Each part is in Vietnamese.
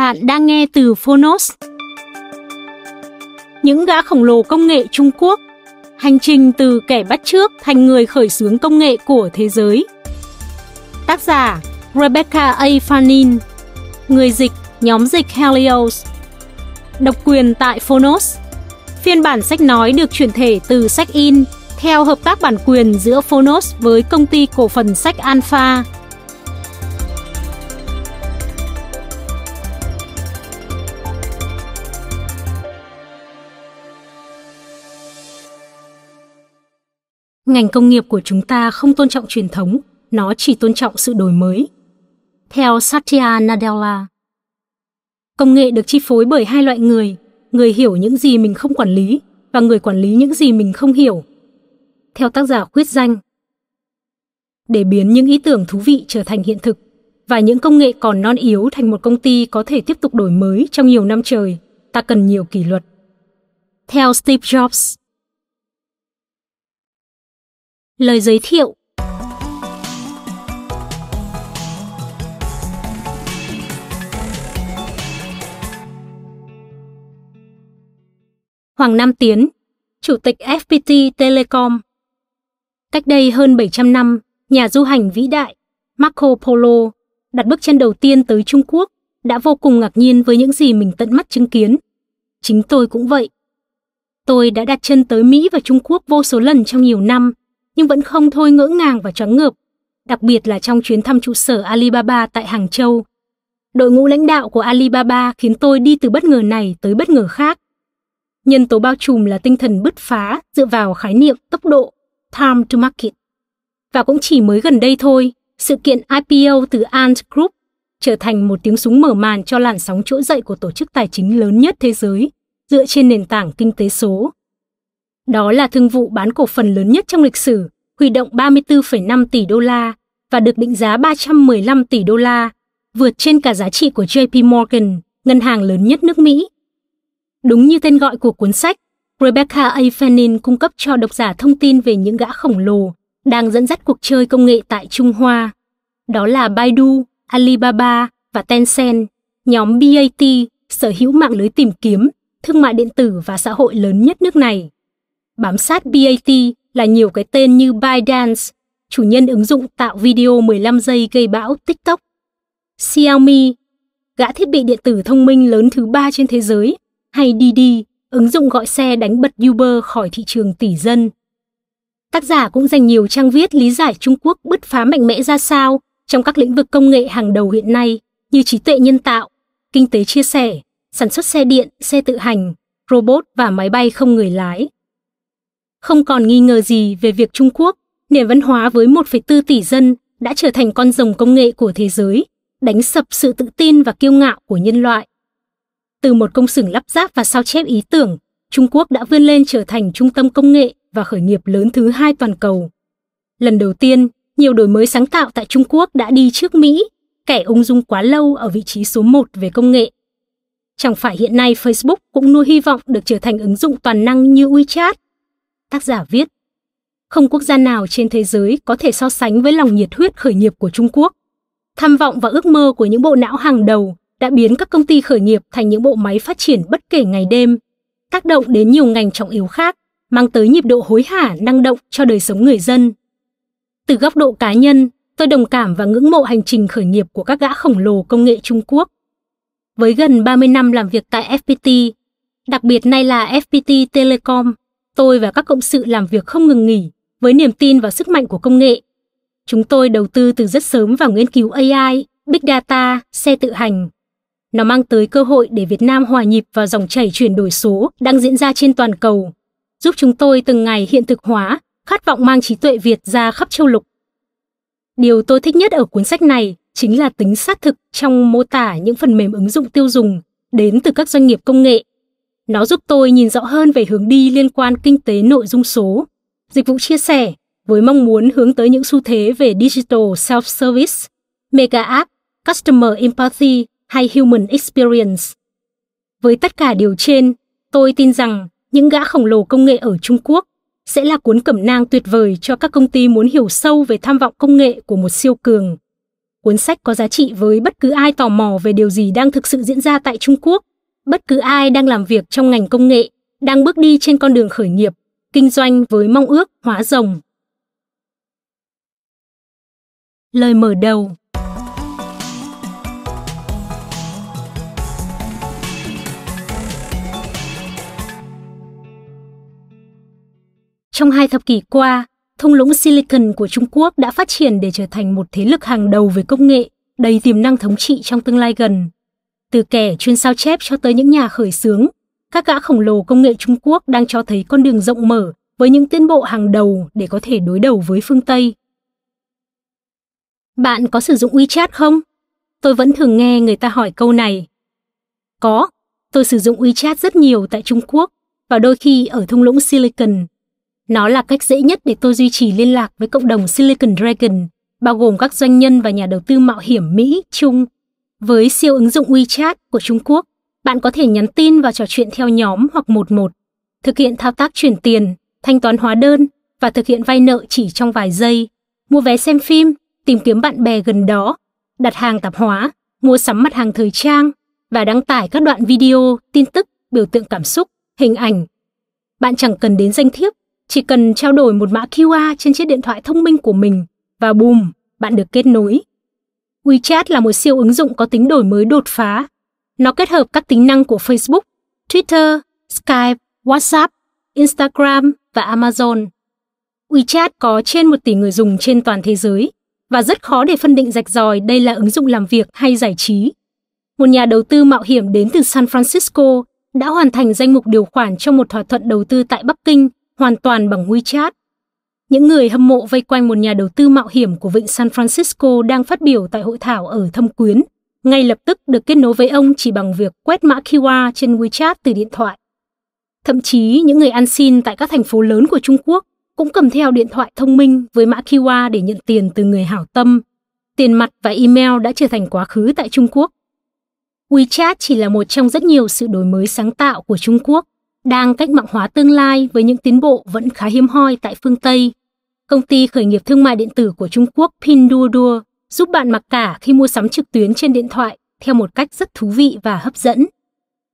Bạn đang nghe từ Phonos. Những gã khổng lồ công nghệ Trung Quốc, Hành trình từ kẻ bắt trước thành người khởi xướng công nghệ của thế giới Tác giả, Rebecca A. Fanin Người dịch, nhóm dịch Helios Độc quyền tại Phonos Phiên bản sách nói được chuyển thể từ sách in theo hợp tác bản quyền giữa Phonos với công ty cổ phần sách Alpha ngành công nghiệp của chúng ta không tôn trọng truyền thống, nó chỉ tôn trọng sự đổi mới. Theo Satya Nadella, công nghệ được chi phối bởi hai loại người, người hiểu những gì mình không quản lý và người quản lý những gì mình không hiểu. Theo tác giả khuyết danh, để biến những ý tưởng thú vị trở thành hiện thực và những công nghệ còn non yếu thành một công ty có thể tiếp tục đổi mới trong nhiều năm trời, ta cần nhiều kỷ luật. Theo Steve Jobs, Lời giới thiệu Hoàng Nam Tiến, Chủ tịch FPT Telecom. Cách đây hơn 700 năm, nhà du hành vĩ đại Marco Polo đặt bước chân đầu tiên tới Trung Quốc đã vô cùng ngạc nhiên với những gì mình tận mắt chứng kiến. Chính tôi cũng vậy. Tôi đã đặt chân tới Mỹ và Trung Quốc vô số lần trong nhiều năm nhưng vẫn không thôi ngỡ ngàng và choáng ngợp, đặc biệt là trong chuyến thăm trụ sở Alibaba tại Hàng Châu. Đội ngũ lãnh đạo của Alibaba khiến tôi đi từ bất ngờ này tới bất ngờ khác. Nhân tố bao trùm là tinh thần bứt phá dựa vào khái niệm tốc độ, time to market. Và cũng chỉ mới gần đây thôi, sự kiện IPO từ Ant Group trở thành một tiếng súng mở màn cho làn sóng trỗi dậy của tổ chức tài chính lớn nhất thế giới dựa trên nền tảng kinh tế số. Đó là thương vụ bán cổ phần lớn nhất trong lịch sử, huy động 34,5 tỷ đô la và được định giá 315 tỷ đô la, vượt trên cả giá trị của JP Morgan, ngân hàng lớn nhất nước Mỹ. Đúng như tên gọi của cuốn sách, Rebecca A. Fannin cung cấp cho độc giả thông tin về những gã khổng lồ đang dẫn dắt cuộc chơi công nghệ tại Trung Hoa. Đó là Baidu, Alibaba và Tencent, nhóm BAT sở hữu mạng lưới tìm kiếm, thương mại điện tử và xã hội lớn nhất nước này. Bám sát BAT là nhiều cái tên như ByteDance, chủ nhân ứng dụng tạo video 15 giây gây bão TikTok, Xiaomi, gã thiết bị điện tử thông minh lớn thứ ba trên thế giới, hay Didi, ứng dụng gọi xe đánh bật Uber khỏi thị trường tỷ dân. Tác giả cũng dành nhiều trang viết lý giải Trung Quốc bứt phá mạnh mẽ ra sao trong các lĩnh vực công nghệ hàng đầu hiện nay như trí tuệ nhân tạo, kinh tế chia sẻ, sản xuất xe điện, xe tự hành, robot và máy bay không người lái. Không còn nghi ngờ gì về việc Trung Quốc, nền văn hóa với 1,4 tỷ dân đã trở thành con rồng công nghệ của thế giới, đánh sập sự tự tin và kiêu ngạo của nhân loại. Từ một công xưởng lắp ráp và sao chép ý tưởng, Trung Quốc đã vươn lên trở thành trung tâm công nghệ và khởi nghiệp lớn thứ hai toàn cầu. Lần đầu tiên, nhiều đổi mới sáng tạo tại Trung Quốc đã đi trước Mỹ, kẻ ung dung quá lâu ở vị trí số 1 về công nghệ. Chẳng phải hiện nay Facebook cũng nuôi hy vọng được trở thành ứng dụng toàn năng như WeChat Tác giả viết, không quốc gia nào trên thế giới có thể so sánh với lòng nhiệt huyết khởi nghiệp của Trung Quốc. Tham vọng và ước mơ của những bộ não hàng đầu đã biến các công ty khởi nghiệp thành những bộ máy phát triển bất kể ngày đêm, tác động đến nhiều ngành trọng yếu khác mang tới nhịp độ hối hả năng động cho đời sống người dân. Từ góc độ cá nhân, tôi đồng cảm và ngưỡng mộ hành trình khởi nghiệp của các gã khổng lồ công nghệ Trung Quốc. Với gần 30 năm làm việc tại FPT, đặc biệt nay là FPT Telecom, tôi và các cộng sự làm việc không ngừng nghỉ với niềm tin vào sức mạnh của công nghệ. Chúng tôi đầu tư từ rất sớm vào nghiên cứu AI, Big Data, xe tự hành. Nó mang tới cơ hội để Việt Nam hòa nhịp vào dòng chảy chuyển đổi số đang diễn ra trên toàn cầu, giúp chúng tôi từng ngày hiện thực hóa khát vọng mang trí tuệ Việt ra khắp châu lục. Điều tôi thích nhất ở cuốn sách này chính là tính xác thực trong mô tả những phần mềm ứng dụng tiêu dùng đến từ các doanh nghiệp công nghệ. Nó giúp tôi nhìn rõ hơn về hướng đi liên quan kinh tế nội dung số, dịch vụ chia sẻ với mong muốn hướng tới những xu thế về digital self-service, mega app, customer empathy hay human experience. Với tất cả điều trên, tôi tin rằng những gã khổng lồ công nghệ ở Trung Quốc sẽ là cuốn cẩm nang tuyệt vời cho các công ty muốn hiểu sâu về tham vọng công nghệ của một siêu cường. Cuốn sách có giá trị với bất cứ ai tò mò về điều gì đang thực sự diễn ra tại Trung Quốc, bất cứ ai đang làm việc trong ngành công nghệ, đang bước đi trên con đường khởi nghiệp, kinh doanh với mong ước hóa rồng. Lời mở đầu Trong hai thập kỷ qua, thung lũng Silicon của Trung Quốc đã phát triển để trở thành một thế lực hàng đầu về công nghệ, đầy tiềm năng thống trị trong tương lai gần. Từ kẻ chuyên sao chép cho tới những nhà khởi xướng, các gã khổng lồ công nghệ Trung Quốc đang cho thấy con đường rộng mở với những tiến bộ hàng đầu để có thể đối đầu với phương Tây. Bạn có sử dụng WeChat không? Tôi vẫn thường nghe người ta hỏi câu này. Có, tôi sử dụng WeChat rất nhiều tại Trung Quốc và đôi khi ở thung lũng Silicon nó là cách dễ nhất để tôi duy trì liên lạc với cộng đồng Silicon Dragon, bao gồm các doanh nhân và nhà đầu tư mạo hiểm Mỹ, Trung. Với siêu ứng dụng WeChat của Trung Quốc, bạn có thể nhắn tin và trò chuyện theo nhóm hoặc một một, thực hiện thao tác chuyển tiền, thanh toán hóa đơn và thực hiện vay nợ chỉ trong vài giây, mua vé xem phim, tìm kiếm bạn bè gần đó, đặt hàng tạp hóa, mua sắm mặt hàng thời trang và đăng tải các đoạn video, tin tức, biểu tượng cảm xúc, hình ảnh. Bạn chẳng cần đến danh thiếp chỉ cần trao đổi một mã QR trên chiếc điện thoại thông minh của mình và bùm, bạn được kết nối. WeChat là một siêu ứng dụng có tính đổi mới đột phá. Nó kết hợp các tính năng của Facebook, Twitter, Skype, WhatsApp, Instagram và Amazon. WeChat có trên một tỷ người dùng trên toàn thế giới và rất khó để phân định rạch ròi đây là ứng dụng làm việc hay giải trí. Một nhà đầu tư mạo hiểm đến từ San Francisco đã hoàn thành danh mục điều khoản trong một thỏa thuận đầu tư tại Bắc Kinh hoàn toàn bằng WeChat. Những người hâm mộ vây quanh một nhà đầu tư mạo hiểm của vịnh San Francisco đang phát biểu tại hội thảo ở Thâm Quyến, ngay lập tức được kết nối với ông chỉ bằng việc quét mã QR trên WeChat từ điện thoại. Thậm chí những người ăn xin tại các thành phố lớn của Trung Quốc cũng cầm theo điện thoại thông minh với mã QR để nhận tiền từ người hảo tâm. Tiền mặt và email đã trở thành quá khứ tại Trung Quốc. WeChat chỉ là một trong rất nhiều sự đổi mới sáng tạo của Trung Quốc đang cách mạng hóa tương lai với những tiến bộ vẫn khá hiếm hoi tại phương Tây. Công ty khởi nghiệp thương mại điện tử của Trung Quốc Pinduoduo giúp bạn mặc cả khi mua sắm trực tuyến trên điện thoại theo một cách rất thú vị và hấp dẫn.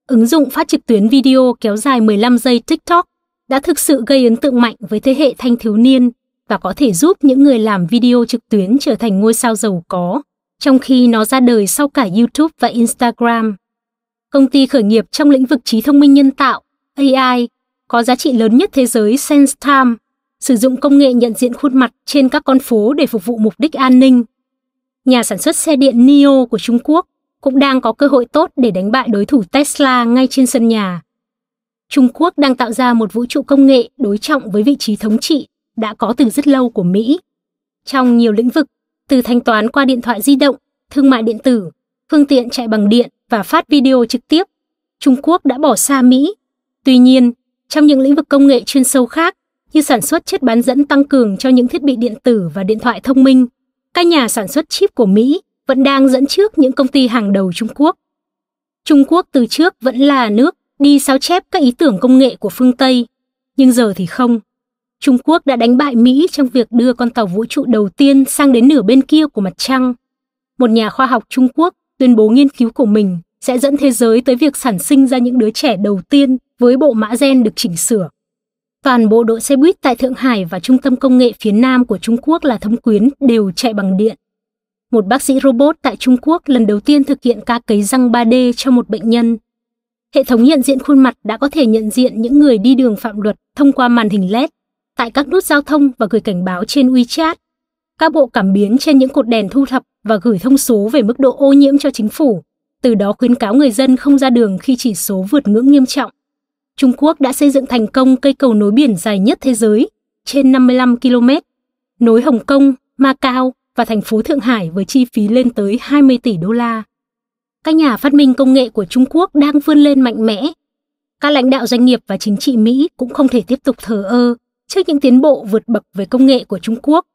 Ứng dụng phát trực tuyến video kéo dài 15 giây TikTok đã thực sự gây ấn tượng mạnh với thế hệ thanh thiếu niên và có thể giúp những người làm video trực tuyến trở thành ngôi sao giàu có, trong khi nó ra đời sau cả YouTube và Instagram. Công ty khởi nghiệp trong lĩnh vực trí thông minh nhân tạo AI có giá trị lớn nhất thế giới SenseTime, sử dụng công nghệ nhận diện khuôn mặt trên các con phố để phục vụ mục đích an ninh. Nhà sản xuất xe điện NIO của Trung Quốc cũng đang có cơ hội tốt để đánh bại đối thủ Tesla ngay trên sân nhà. Trung Quốc đang tạo ra một vũ trụ công nghệ đối trọng với vị trí thống trị đã có từ rất lâu của Mỹ. Trong nhiều lĩnh vực, từ thanh toán qua điện thoại di động, thương mại điện tử, phương tiện chạy bằng điện và phát video trực tiếp, Trung Quốc đã bỏ xa Mỹ Tuy nhiên, trong những lĩnh vực công nghệ chuyên sâu khác như sản xuất chất bán dẫn tăng cường cho những thiết bị điện tử và điện thoại thông minh, các nhà sản xuất chip của Mỹ vẫn đang dẫn trước những công ty hàng đầu Trung Quốc. Trung Quốc từ trước vẫn là nước đi sao chép các ý tưởng công nghệ của phương Tây, nhưng giờ thì không. Trung Quốc đã đánh bại Mỹ trong việc đưa con tàu vũ trụ đầu tiên sang đến nửa bên kia của mặt trăng. Một nhà khoa học Trung Quốc tuyên bố nghiên cứu của mình sẽ dẫn thế giới tới việc sản sinh ra những đứa trẻ đầu tiên với bộ mã gen được chỉnh sửa. Toàn bộ đội xe buýt tại Thượng Hải và trung tâm công nghệ phía Nam của Trung Quốc là Thâm Quyến đều chạy bằng điện. Một bác sĩ robot tại Trung Quốc lần đầu tiên thực hiện ca cấy răng 3D cho một bệnh nhân. Hệ thống nhận diện khuôn mặt đã có thể nhận diện những người đi đường phạm luật thông qua màn hình LED tại các nút giao thông và gửi cảnh báo trên WeChat. Các bộ cảm biến trên những cột đèn thu thập và gửi thông số về mức độ ô nhiễm cho chính phủ, từ đó khuyến cáo người dân không ra đường khi chỉ số vượt ngưỡng nghiêm trọng. Trung Quốc đã xây dựng thành công cây cầu nối biển dài nhất thế giới, trên 55 km, nối Hồng Kông, Macau và thành phố Thượng Hải với chi phí lên tới 20 tỷ đô la. Các nhà phát minh công nghệ của Trung Quốc đang vươn lên mạnh mẽ. Các lãnh đạo doanh nghiệp và chính trị Mỹ cũng không thể tiếp tục thờ ơ trước những tiến bộ vượt bậc về công nghệ của Trung Quốc.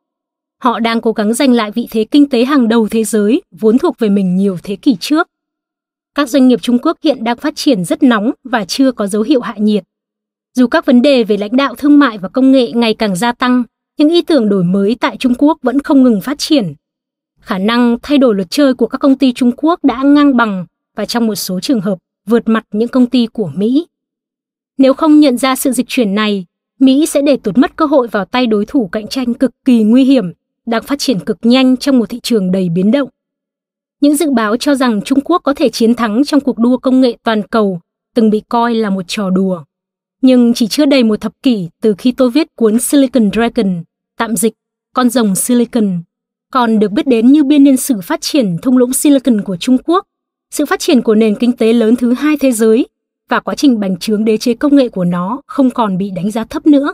Họ đang cố gắng giành lại vị thế kinh tế hàng đầu thế giới vốn thuộc về mình nhiều thế kỷ trước. Các doanh nghiệp Trung Quốc hiện đang phát triển rất nóng và chưa có dấu hiệu hạ nhiệt. Dù các vấn đề về lãnh đạo thương mại và công nghệ ngày càng gia tăng, những ý tưởng đổi mới tại Trung Quốc vẫn không ngừng phát triển. Khả năng thay đổi luật chơi của các công ty Trung Quốc đã ngang bằng và trong một số trường hợp vượt mặt những công ty của Mỹ. Nếu không nhận ra sự dịch chuyển này, Mỹ sẽ để tuột mất cơ hội vào tay đối thủ cạnh tranh cực kỳ nguy hiểm, đang phát triển cực nhanh trong một thị trường đầy biến động. Những dự báo cho rằng Trung Quốc có thể chiến thắng trong cuộc đua công nghệ toàn cầu từng bị coi là một trò đùa. Nhưng chỉ chưa đầy một thập kỷ từ khi tôi viết cuốn Silicon Dragon, tạm dịch, con rồng Silicon, còn được biết đến như biên niên sử phát triển thung lũng Silicon của Trung Quốc, sự phát triển của nền kinh tế lớn thứ hai thế giới và quá trình bành trướng đế chế công nghệ của nó không còn bị đánh giá thấp nữa.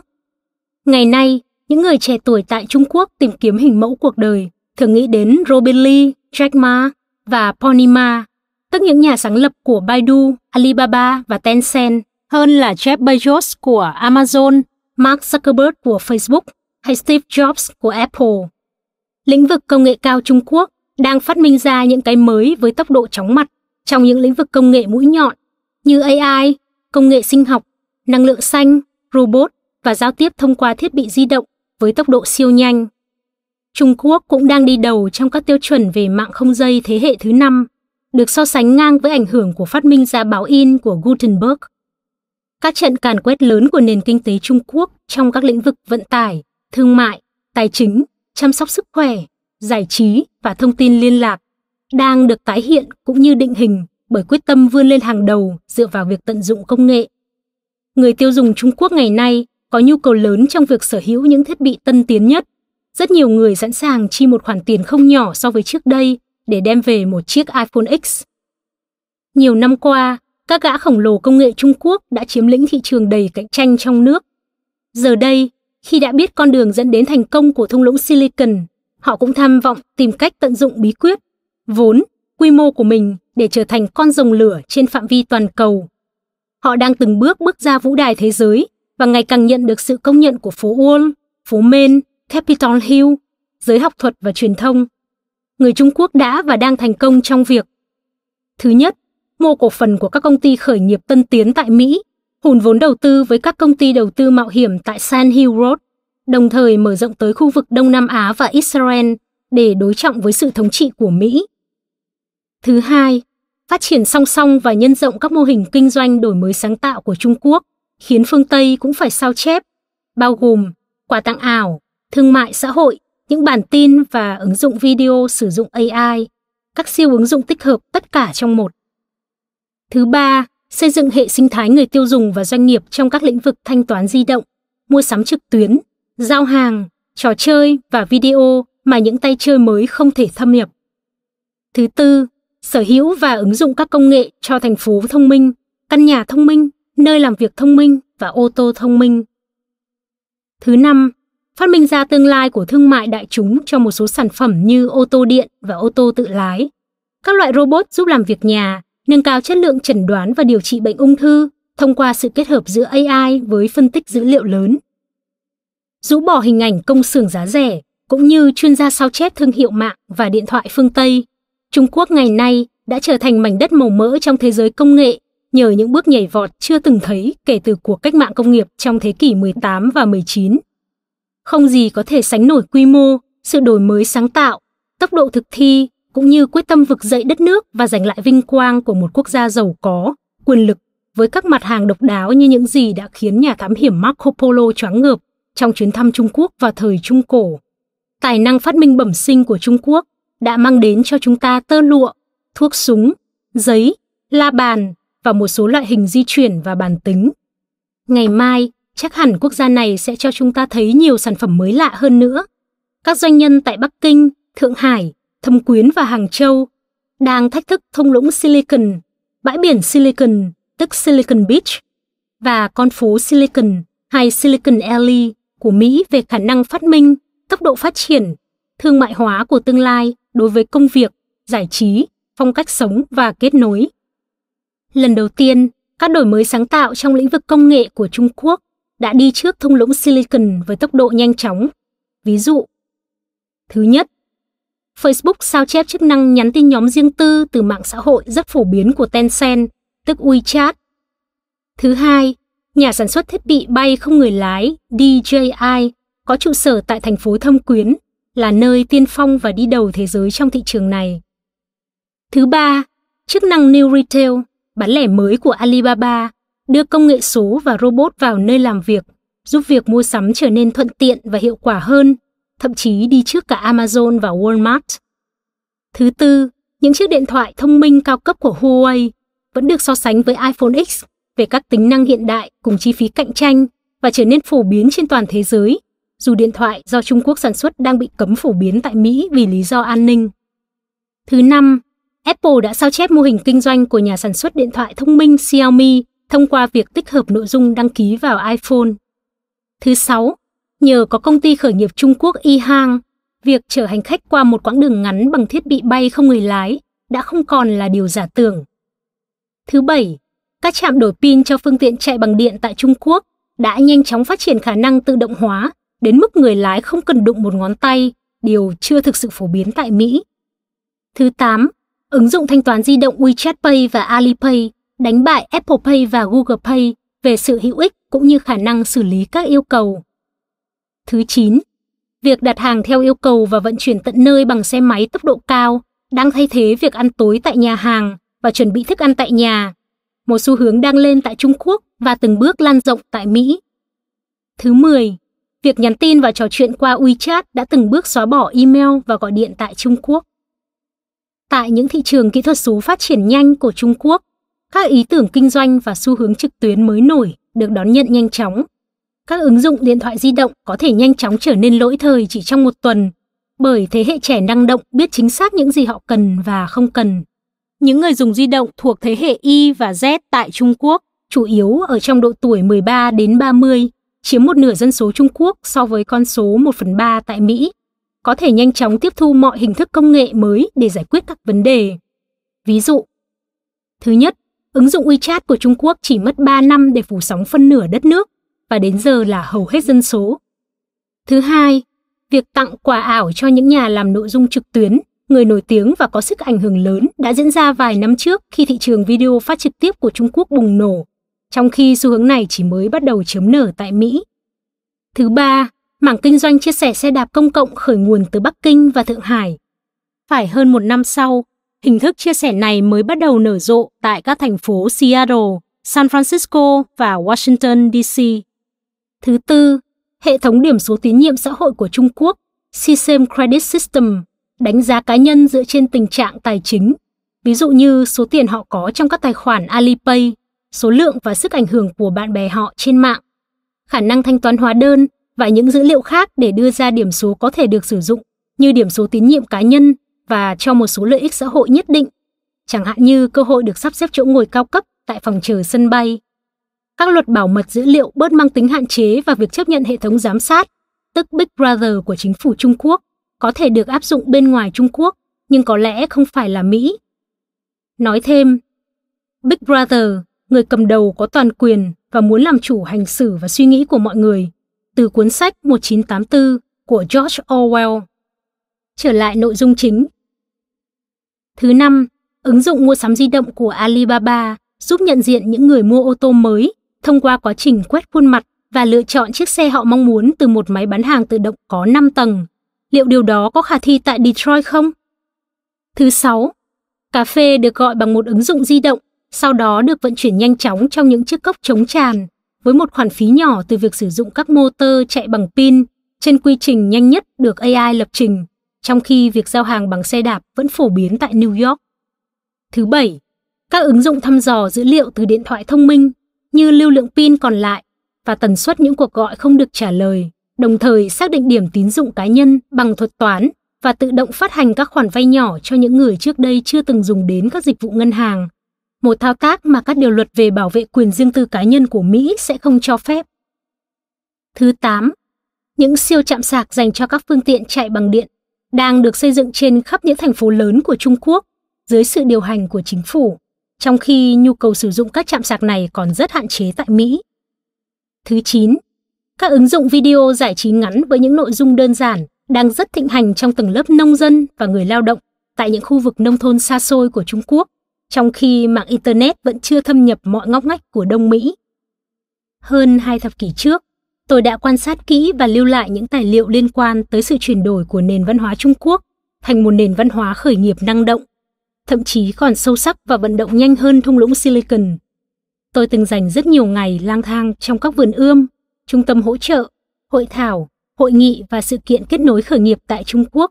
Ngày nay, những người trẻ tuổi tại Trung Quốc tìm kiếm hình mẫu cuộc đời thường nghĩ đến Robin Lee, Jack Ma và Ponima, tức những nhà sáng lập của Baidu, Alibaba và Tencent, hơn là Jeff Bezos của Amazon, Mark Zuckerberg của Facebook hay Steve Jobs của Apple. Lĩnh vực công nghệ cao Trung Quốc đang phát minh ra những cái mới với tốc độ chóng mặt trong những lĩnh vực công nghệ mũi nhọn như AI, công nghệ sinh học, năng lượng xanh, robot và giao tiếp thông qua thiết bị di động với tốc độ siêu nhanh. Trung Quốc cũng đang đi đầu trong các tiêu chuẩn về mạng không dây thế hệ thứ năm, được so sánh ngang với ảnh hưởng của phát minh ra báo in của Gutenberg. Các trận càn quét lớn của nền kinh tế Trung Quốc trong các lĩnh vực vận tải, thương mại, tài chính, chăm sóc sức khỏe, giải trí và thông tin liên lạc đang được tái hiện cũng như định hình bởi quyết tâm vươn lên hàng đầu dựa vào việc tận dụng công nghệ. Người tiêu dùng Trung Quốc ngày nay có nhu cầu lớn trong việc sở hữu những thiết bị tân tiến nhất. Rất nhiều người sẵn sàng chi một khoản tiền không nhỏ so với trước đây để đem về một chiếc iPhone X. Nhiều năm qua, các gã khổng lồ công nghệ Trung Quốc đã chiếm lĩnh thị trường đầy cạnh tranh trong nước. Giờ đây, khi đã biết con đường dẫn đến thành công của thung lũng Silicon, họ cũng tham vọng tìm cách tận dụng bí quyết, vốn, quy mô của mình để trở thành con rồng lửa trên phạm vi toàn cầu. Họ đang từng bước bước ra vũ đài thế giới và ngày càng nhận được sự công nhận của phố Wall, phố Main, Capitol Hill, giới học thuật và truyền thông. Người Trung Quốc đã và đang thành công trong việc Thứ nhất, mua cổ phần của các công ty khởi nghiệp tân tiến tại Mỹ, hùn vốn đầu tư với các công ty đầu tư mạo hiểm tại San Hill Road, đồng thời mở rộng tới khu vực Đông Nam Á và Israel để đối trọng với sự thống trị của Mỹ. Thứ hai, phát triển song song và nhân rộng các mô hình kinh doanh đổi mới sáng tạo của Trung Quốc, khiến phương Tây cũng phải sao chép, bao gồm quà tặng ảo, thương mại xã hội, những bản tin và ứng dụng video sử dụng AI, các siêu ứng dụng tích hợp tất cả trong một. Thứ ba, xây dựng hệ sinh thái người tiêu dùng và doanh nghiệp trong các lĩnh vực thanh toán di động, mua sắm trực tuyến, giao hàng, trò chơi và video mà những tay chơi mới không thể thâm nhập. Thứ tư, sở hữu và ứng dụng các công nghệ cho thành phố thông minh, căn nhà thông minh, nơi làm việc thông minh và ô tô thông minh. Thứ năm, phát minh ra tương lai của thương mại đại chúng cho một số sản phẩm như ô tô điện và ô tô tự lái. Các loại robot giúp làm việc nhà, nâng cao chất lượng chẩn đoán và điều trị bệnh ung thư thông qua sự kết hợp giữa AI với phân tích dữ liệu lớn. Rũ bỏ hình ảnh công xưởng giá rẻ cũng như chuyên gia sao chép thương hiệu mạng và điện thoại phương Tây Trung Quốc ngày nay đã trở thành mảnh đất màu mỡ trong thế giới công nghệ nhờ những bước nhảy vọt chưa từng thấy kể từ cuộc cách mạng công nghiệp trong thế kỷ 18 và 19. Không gì có thể sánh nổi quy mô, sự đổi mới sáng tạo, tốc độ thực thi cũng như quyết tâm vực dậy đất nước và giành lại vinh quang của một quốc gia giàu có, quyền lực với các mặt hàng độc đáo như những gì đã khiến nhà thám hiểm Marco Polo choáng ngợp trong chuyến thăm Trung Quốc vào thời Trung Cổ. Tài năng phát minh bẩm sinh của Trung Quốc đã mang đến cho chúng ta tơ lụa, thuốc súng, giấy, la bàn và một số loại hình di chuyển và bàn tính. Ngày mai, chắc hẳn quốc gia này sẽ cho chúng ta thấy nhiều sản phẩm mới lạ hơn nữa. Các doanh nhân tại Bắc Kinh, Thượng Hải, Thâm Quyến và Hàng Châu đang thách thức thung lũng Silicon, bãi biển Silicon, tức Silicon Beach, và con phố Silicon hay Silicon Alley của Mỹ về khả năng phát minh, tốc độ phát triển, thương mại hóa của tương lai đối với công việc, giải trí, phong cách sống và kết nối. Lần đầu tiên, các đổi mới sáng tạo trong lĩnh vực công nghệ của Trung Quốc đã đi trước thung lũng Silicon với tốc độ nhanh chóng. Ví dụ, thứ nhất, Facebook sao chép chức năng nhắn tin nhóm riêng tư từ mạng xã hội rất phổ biến của Tencent, tức WeChat. Thứ hai, nhà sản xuất thiết bị bay không người lái DJI có trụ sở tại thành phố Thâm Quyến, là nơi tiên phong và đi đầu thế giới trong thị trường này. Thứ ba, chức năng New Retail, bán lẻ mới của Alibaba, đưa công nghệ số và robot vào nơi làm việc, giúp việc mua sắm trở nên thuận tiện và hiệu quả hơn, thậm chí đi trước cả Amazon và Walmart. Thứ tư, những chiếc điện thoại thông minh cao cấp của Huawei vẫn được so sánh với iPhone X về các tính năng hiện đại cùng chi phí cạnh tranh và trở nên phổ biến trên toàn thế giới, dù điện thoại do Trung Quốc sản xuất đang bị cấm phổ biến tại Mỹ vì lý do an ninh. Thứ năm, Apple đã sao chép mô hình kinh doanh của nhà sản xuất điện thoại thông minh Xiaomi thông qua việc tích hợp nội dung đăng ký vào iPhone. Thứ sáu, nhờ có công ty khởi nghiệp Trung Quốc Yihang, việc chở hành khách qua một quãng đường ngắn bằng thiết bị bay không người lái đã không còn là điều giả tưởng. Thứ bảy, các trạm đổi pin cho phương tiện chạy bằng điện tại Trung Quốc đã nhanh chóng phát triển khả năng tự động hóa đến mức người lái không cần đụng một ngón tay, điều chưa thực sự phổ biến tại Mỹ. Thứ 8, ứng dụng thanh toán di động WeChat Pay và Alipay đánh bại Apple Pay và Google Pay về sự hữu ích cũng như khả năng xử lý các yêu cầu. Thứ 9, việc đặt hàng theo yêu cầu và vận chuyển tận nơi bằng xe máy tốc độ cao đang thay thế việc ăn tối tại nhà hàng và chuẩn bị thức ăn tại nhà, một xu hướng đang lên tại Trung Quốc và từng bước lan rộng tại Mỹ. Thứ 10, việc nhắn tin và trò chuyện qua WeChat đã từng bước xóa bỏ email và gọi điện tại Trung Quốc. Tại những thị trường kỹ thuật số phát triển nhanh của Trung Quốc, các ý tưởng kinh doanh và xu hướng trực tuyến mới nổi được đón nhận nhanh chóng. Các ứng dụng điện thoại di động có thể nhanh chóng trở nên lỗi thời chỉ trong một tuần, bởi thế hệ trẻ năng động biết chính xác những gì họ cần và không cần. Những người dùng di động thuộc thế hệ Y và Z tại Trung Quốc, chủ yếu ở trong độ tuổi 13 đến 30, chiếm một nửa dân số Trung Quốc so với con số 1 phần 3 tại Mỹ, có thể nhanh chóng tiếp thu mọi hình thức công nghệ mới để giải quyết các vấn đề. Ví dụ, thứ nhất, ứng dụng WeChat của Trung Quốc chỉ mất 3 năm để phủ sóng phân nửa đất nước và đến giờ là hầu hết dân số. Thứ hai, việc tặng quà ảo cho những nhà làm nội dung trực tuyến, người nổi tiếng và có sức ảnh hưởng lớn đã diễn ra vài năm trước khi thị trường video phát trực tiếp của Trung Quốc bùng nổ, trong khi xu hướng này chỉ mới bắt đầu chớm nở tại Mỹ. Thứ ba, mảng kinh doanh chia sẻ xe đạp công cộng khởi nguồn từ Bắc Kinh và Thượng Hải. Phải hơn một năm sau, hình thức chia sẻ này mới bắt đầu nở rộ tại các thành phố Seattle, San Francisco và Washington, D.C. Thứ tư, hệ thống điểm số tín nhiệm xã hội của Trung Quốc, System Credit System, đánh giá cá nhân dựa trên tình trạng tài chính, ví dụ như số tiền họ có trong các tài khoản Alipay, số lượng và sức ảnh hưởng của bạn bè họ trên mạng, khả năng thanh toán hóa đơn và những dữ liệu khác để đưa ra điểm số có thể được sử dụng như điểm số tín nhiệm cá nhân và cho một số lợi ích xã hội nhất định, chẳng hạn như cơ hội được sắp xếp chỗ ngồi cao cấp tại phòng chờ sân bay. Các luật bảo mật dữ liệu bớt mang tính hạn chế và việc chấp nhận hệ thống giám sát, tức Big Brother của chính phủ Trung Quốc, có thể được áp dụng bên ngoài Trung Quốc, nhưng có lẽ không phải là Mỹ. Nói thêm, Big Brother, người cầm đầu có toàn quyền và muốn làm chủ hành xử và suy nghĩ của mọi người, từ cuốn sách 1984 của George Orwell. Trở lại nội dung chính. Thứ năm, ứng dụng mua sắm di động của Alibaba giúp nhận diện những người mua ô tô mới thông qua quá trình quét khuôn mặt và lựa chọn chiếc xe họ mong muốn từ một máy bán hàng tự động có 5 tầng. Liệu điều đó có khả thi tại Detroit không? Thứ sáu, cà phê được gọi bằng một ứng dụng di động sau đó được vận chuyển nhanh chóng trong những chiếc cốc chống tràn, với một khoản phí nhỏ từ việc sử dụng các motor chạy bằng pin trên quy trình nhanh nhất được AI lập trình, trong khi việc giao hàng bằng xe đạp vẫn phổ biến tại New York. Thứ bảy, các ứng dụng thăm dò dữ liệu từ điện thoại thông minh như lưu lượng pin còn lại và tần suất những cuộc gọi không được trả lời, đồng thời xác định điểm tín dụng cá nhân bằng thuật toán và tự động phát hành các khoản vay nhỏ cho những người trước đây chưa từng dùng đến các dịch vụ ngân hàng. Một thao tác mà các điều luật về bảo vệ quyền riêng tư cá nhân của Mỹ sẽ không cho phép. Thứ 8. Những siêu chạm sạc dành cho các phương tiện chạy bằng điện đang được xây dựng trên khắp những thành phố lớn của Trung Quốc dưới sự điều hành của chính phủ, trong khi nhu cầu sử dụng các trạm sạc này còn rất hạn chế tại Mỹ. Thứ 9. Các ứng dụng video giải trí ngắn với những nội dung đơn giản đang rất thịnh hành trong tầng lớp nông dân và người lao động tại những khu vực nông thôn xa xôi của Trung Quốc, trong khi mạng Internet vẫn chưa thâm nhập mọi ngóc ngách của Đông Mỹ. Hơn hai thập kỷ trước, tôi đã quan sát kỹ và lưu lại những tài liệu liên quan tới sự chuyển đổi của nền văn hóa Trung Quốc thành một nền văn hóa khởi nghiệp năng động, thậm chí còn sâu sắc và vận động nhanh hơn thung lũng Silicon. Tôi từng dành rất nhiều ngày lang thang trong các vườn ươm, trung tâm hỗ trợ, hội thảo, hội nghị và sự kiện kết nối khởi nghiệp tại Trung Quốc,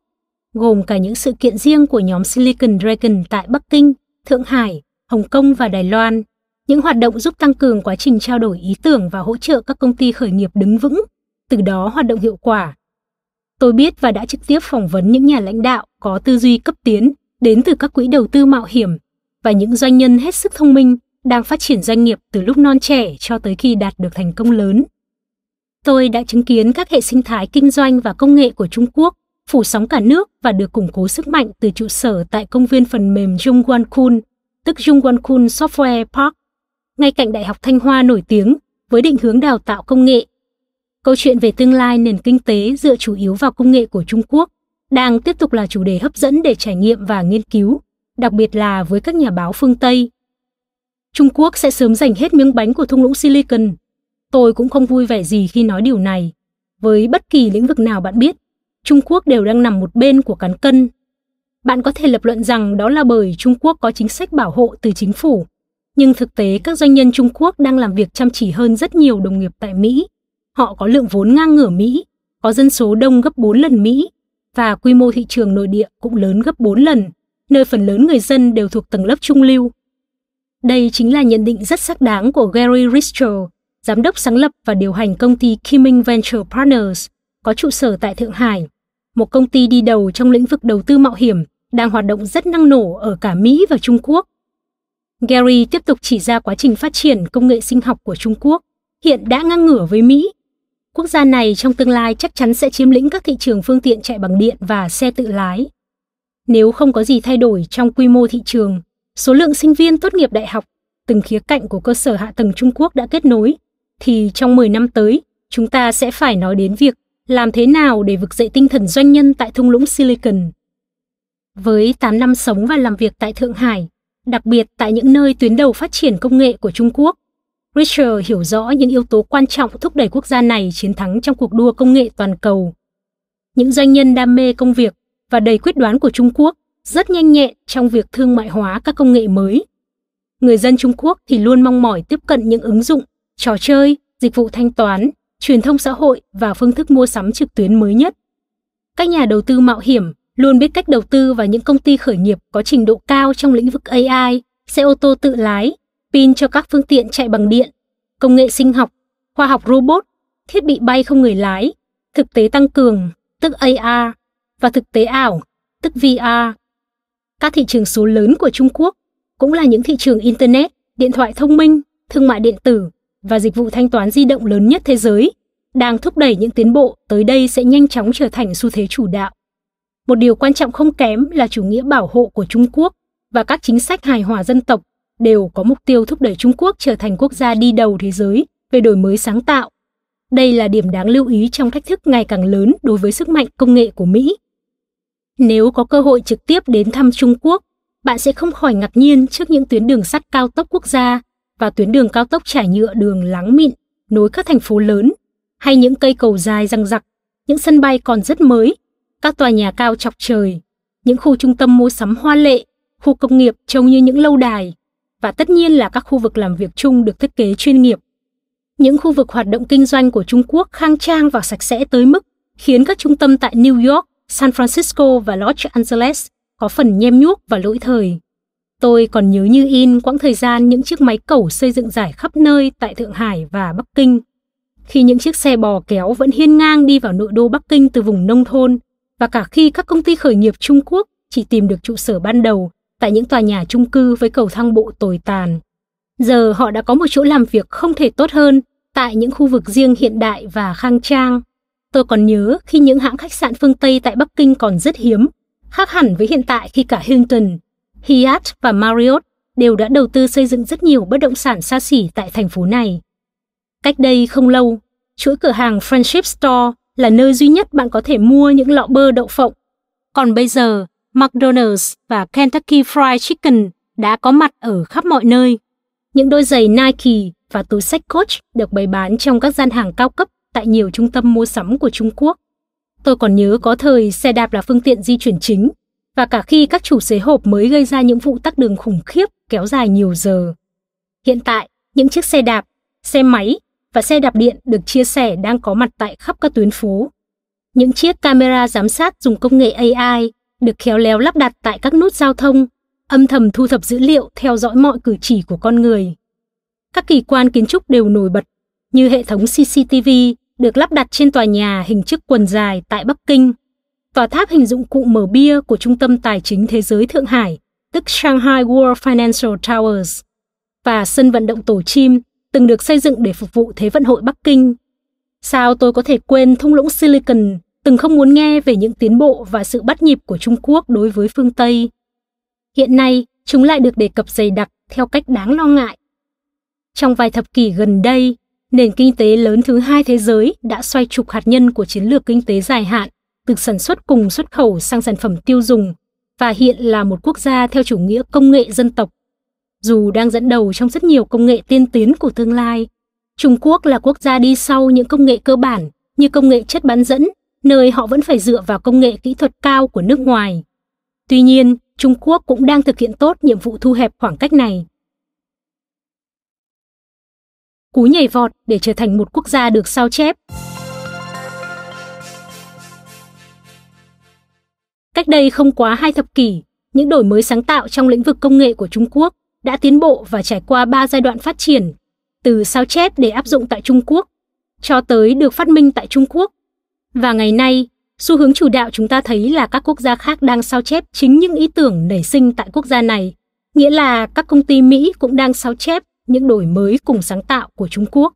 gồm cả những sự kiện riêng của nhóm Silicon Dragon tại Bắc Kinh, Thượng Hải, Hồng Kông và Đài Loan, những hoạt động giúp tăng cường quá trình trao đổi ý tưởng và hỗ trợ các công ty khởi nghiệp đứng vững, từ đó hoạt động hiệu quả. Tôi biết và đã trực tiếp phỏng vấn những nhà lãnh đạo có tư duy cấp tiến đến từ các quỹ đầu tư mạo hiểm và những doanh nhân hết sức thông minh đang phát triển doanh nghiệp từ lúc non trẻ cho tới khi đạt được thành công lớn. Tôi đã chứng kiến các hệ sinh thái kinh doanh và công nghệ của Trung Quốc phủ sóng cả nước và được củng cố sức mạnh từ trụ sở tại công viên phần mềm Jungwon-kun, tức Jungwon-kun Software Park, ngay cạnh Đại học Thanh Hoa nổi tiếng với định hướng đào tạo công nghệ. Câu chuyện về tương lai nền kinh tế dựa chủ yếu vào công nghệ của Trung Quốc đang tiếp tục là chủ đề hấp dẫn để trải nghiệm và nghiên cứu, đặc biệt là với các nhà báo phương Tây. Trung Quốc sẽ sớm giành hết miếng bánh của thung lũng Silicon Tôi cũng không vui vẻ gì khi nói điều này. Với bất kỳ lĩnh vực nào bạn biết, Trung Quốc đều đang nằm một bên của cán cân. Bạn có thể lập luận rằng đó là bởi Trung Quốc có chính sách bảo hộ từ chính phủ, nhưng thực tế các doanh nhân Trung Quốc đang làm việc chăm chỉ hơn rất nhiều đồng nghiệp tại Mỹ. Họ có lượng vốn ngang ngửa Mỹ, có dân số đông gấp 4 lần Mỹ và quy mô thị trường nội địa cũng lớn gấp 4 lần, nơi phần lớn người dân đều thuộc tầng lớp trung lưu. Đây chính là nhận định rất xác đáng của Gary Ritchell, giám đốc sáng lập và điều hành công ty Kiming Venture Partners, có trụ sở tại Thượng Hải, một công ty đi đầu trong lĩnh vực đầu tư mạo hiểm đang hoạt động rất năng nổ ở cả Mỹ và Trung Quốc. Gary tiếp tục chỉ ra quá trình phát triển công nghệ sinh học của Trung Quốc hiện đã ngang ngửa với Mỹ. Quốc gia này trong tương lai chắc chắn sẽ chiếm lĩnh các thị trường phương tiện chạy bằng điện và xe tự lái. Nếu không có gì thay đổi trong quy mô thị trường, số lượng sinh viên tốt nghiệp đại học, từng khía cạnh của cơ sở hạ tầng Trung Quốc đã kết nối thì trong 10 năm tới, chúng ta sẽ phải nói đến việc làm thế nào để vực dậy tinh thần doanh nhân tại thung lũng Silicon. Với 8 năm sống và làm việc tại Thượng Hải, đặc biệt tại những nơi tuyến đầu phát triển công nghệ của Trung Quốc, Richard hiểu rõ những yếu tố quan trọng thúc đẩy quốc gia này chiến thắng trong cuộc đua công nghệ toàn cầu. Những doanh nhân đam mê công việc và đầy quyết đoán của Trung Quốc rất nhanh nhẹn trong việc thương mại hóa các công nghệ mới. Người dân Trung Quốc thì luôn mong mỏi tiếp cận những ứng dụng trò chơi, dịch vụ thanh toán, truyền thông xã hội và phương thức mua sắm trực tuyến mới nhất. Các nhà đầu tư mạo hiểm luôn biết cách đầu tư vào những công ty khởi nghiệp có trình độ cao trong lĩnh vực AI, xe ô tô tự lái, pin cho các phương tiện chạy bằng điện, công nghệ sinh học, khoa học robot, thiết bị bay không người lái, thực tế tăng cường, tức AR, và thực tế ảo, tức VR. Các thị trường số lớn của Trung Quốc cũng là những thị trường Internet, điện thoại thông minh, thương mại điện tử và dịch vụ thanh toán di động lớn nhất thế giới, đang thúc đẩy những tiến bộ tới đây sẽ nhanh chóng trở thành xu thế chủ đạo. Một điều quan trọng không kém là chủ nghĩa bảo hộ của Trung Quốc và các chính sách hài hòa dân tộc đều có mục tiêu thúc đẩy Trung Quốc trở thành quốc gia đi đầu thế giới về đổi mới sáng tạo. Đây là điểm đáng lưu ý trong thách thức ngày càng lớn đối với sức mạnh công nghệ của Mỹ. Nếu có cơ hội trực tiếp đến thăm Trung Quốc, bạn sẽ không khỏi ngạc nhiên trước những tuyến đường sắt cao tốc quốc gia và tuyến đường cao tốc trải nhựa đường láng mịn nối các thành phố lớn, hay những cây cầu dài răng rặc, những sân bay còn rất mới, các tòa nhà cao chọc trời, những khu trung tâm mua sắm hoa lệ, khu công nghiệp trông như những lâu đài, và tất nhiên là các khu vực làm việc chung được thiết kế chuyên nghiệp. Những khu vực hoạt động kinh doanh của Trung Quốc khang trang và sạch sẽ tới mức khiến các trung tâm tại New York, San Francisco và Los Angeles có phần nhem nhuốc và lỗi thời. Tôi còn nhớ như in quãng thời gian những chiếc máy cẩu xây dựng rải khắp nơi tại Thượng Hải và Bắc Kinh. Khi những chiếc xe bò kéo vẫn hiên ngang đi vào nội đô Bắc Kinh từ vùng nông thôn, và cả khi các công ty khởi nghiệp Trung Quốc chỉ tìm được trụ sở ban đầu tại những tòa nhà chung cư với cầu thang bộ tồi tàn. Giờ họ đã có một chỗ làm việc không thể tốt hơn tại những khu vực riêng hiện đại và khang trang. Tôi còn nhớ khi những hãng khách sạn phương Tây tại Bắc Kinh còn rất hiếm, khác hẳn với hiện tại khi cả Hilton, Hyatt và Marriott đều đã đầu tư xây dựng rất nhiều bất động sản xa xỉ tại thành phố này. Cách đây không lâu, chuỗi cửa hàng Friendship Store là nơi duy nhất bạn có thể mua những lọ bơ đậu phộng. Còn bây giờ, McDonald's và Kentucky Fried Chicken đã có mặt ở khắp mọi nơi. Những đôi giày Nike và túi sách Coach được bày bán trong các gian hàng cao cấp tại nhiều trung tâm mua sắm của Trung Quốc. Tôi còn nhớ có thời xe đạp là phương tiện di chuyển chính, và cả khi các chủ xế hộp mới gây ra những vụ tắc đường khủng khiếp kéo dài nhiều giờ. Hiện tại, những chiếc xe đạp, xe máy và xe đạp điện được chia sẻ đang có mặt tại khắp các tuyến phố. Những chiếc camera giám sát dùng công nghệ AI được khéo léo lắp đặt tại các nút giao thông, âm thầm thu thập dữ liệu theo dõi mọi cử chỉ của con người. Các kỳ quan kiến trúc đều nổi bật, như hệ thống CCTV được lắp đặt trên tòa nhà hình chiếc quần dài tại Bắc Kinh, tòa tháp hình dụng cụ mở bia của Trung tâm Tài chính Thế giới Thượng Hải, tức Shanghai World Financial Towers, và sân vận động tổ chim từng được xây dựng để phục vụ Thế vận hội Bắc Kinh. Sao tôi có thể quên thung lũng Silicon từng không muốn nghe về những tiến bộ và sự bắt nhịp của Trung Quốc đối với phương Tây. Hiện nay, chúng lại được đề cập dày đặc theo cách đáng lo ngại. Trong vài thập kỷ gần đây, nền kinh tế lớn thứ hai thế giới đã xoay trục hạt nhân của chiến lược kinh tế dài hạn từ sản xuất cùng xuất khẩu sang sản phẩm tiêu dùng và hiện là một quốc gia theo chủ nghĩa công nghệ dân tộc. Dù đang dẫn đầu trong rất nhiều công nghệ tiên tiến của tương lai, Trung Quốc là quốc gia đi sau những công nghệ cơ bản như công nghệ chất bán dẫn, nơi họ vẫn phải dựa vào công nghệ kỹ thuật cao của nước ngoài. Tuy nhiên, Trung Quốc cũng đang thực hiện tốt nhiệm vụ thu hẹp khoảng cách này. Cú nhảy vọt để trở thành một quốc gia được sao chép. Cách đây không quá hai thập kỷ, những đổi mới sáng tạo trong lĩnh vực công nghệ của Trung Quốc đã tiến bộ và trải qua ba giai đoạn phát triển, từ sao chép để áp dụng tại Trung Quốc, cho tới được phát minh tại Trung Quốc. Và ngày nay, xu hướng chủ đạo chúng ta thấy là các quốc gia khác đang sao chép chính những ý tưởng nảy sinh tại quốc gia này, nghĩa là các công ty Mỹ cũng đang sao chép những đổi mới cùng sáng tạo của Trung Quốc.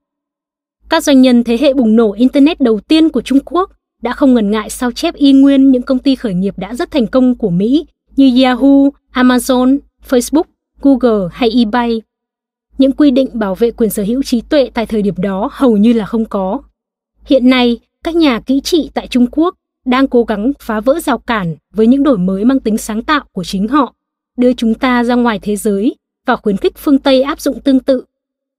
Các doanh nhân thế hệ bùng nổ Internet đầu tiên của Trung Quốc đã không ngần ngại sao chép y nguyên những công ty khởi nghiệp đã rất thành công của Mỹ như Yahoo, Amazon, Facebook, Google hay eBay. Những quy định bảo vệ quyền sở hữu trí tuệ tại thời điểm đó hầu như là không có. Hiện nay, các nhà kỹ trị tại Trung Quốc đang cố gắng phá vỡ rào cản với những đổi mới mang tính sáng tạo của chính họ, đưa chúng ta ra ngoài thế giới và khuyến khích phương Tây áp dụng tương tự.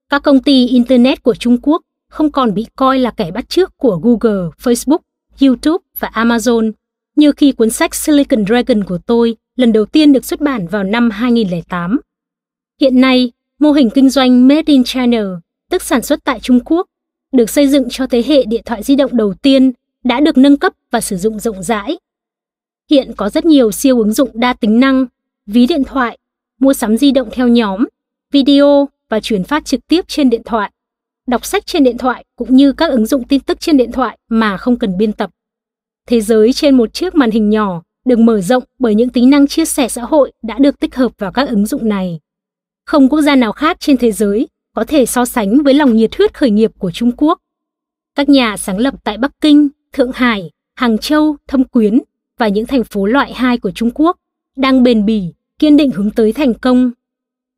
Các công ty Internet của Trung Quốc không còn bị coi là kẻ bắt chước của Google, Facebook YouTube và Amazon, như khi cuốn sách Silicon Dragon của tôi lần đầu tiên được xuất bản vào năm 2008. Hiện nay, mô hình kinh doanh Made in China, tức sản xuất tại Trung Quốc, được xây dựng cho thế hệ điện thoại di động đầu tiên đã được nâng cấp và sử dụng rộng rãi. Hiện có rất nhiều siêu ứng dụng đa tính năng, ví điện thoại, mua sắm di động theo nhóm, video và truyền phát trực tiếp trên điện thoại đọc sách trên điện thoại cũng như các ứng dụng tin tức trên điện thoại mà không cần biên tập. Thế giới trên một chiếc màn hình nhỏ được mở rộng bởi những tính năng chia sẻ xã hội đã được tích hợp vào các ứng dụng này. Không quốc gia nào khác trên thế giới có thể so sánh với lòng nhiệt huyết khởi nghiệp của Trung Quốc. Các nhà sáng lập tại Bắc Kinh, Thượng Hải, Hàng Châu, Thâm Quyến và những thành phố loại 2 của Trung Quốc đang bền bỉ, kiên định hướng tới thành công.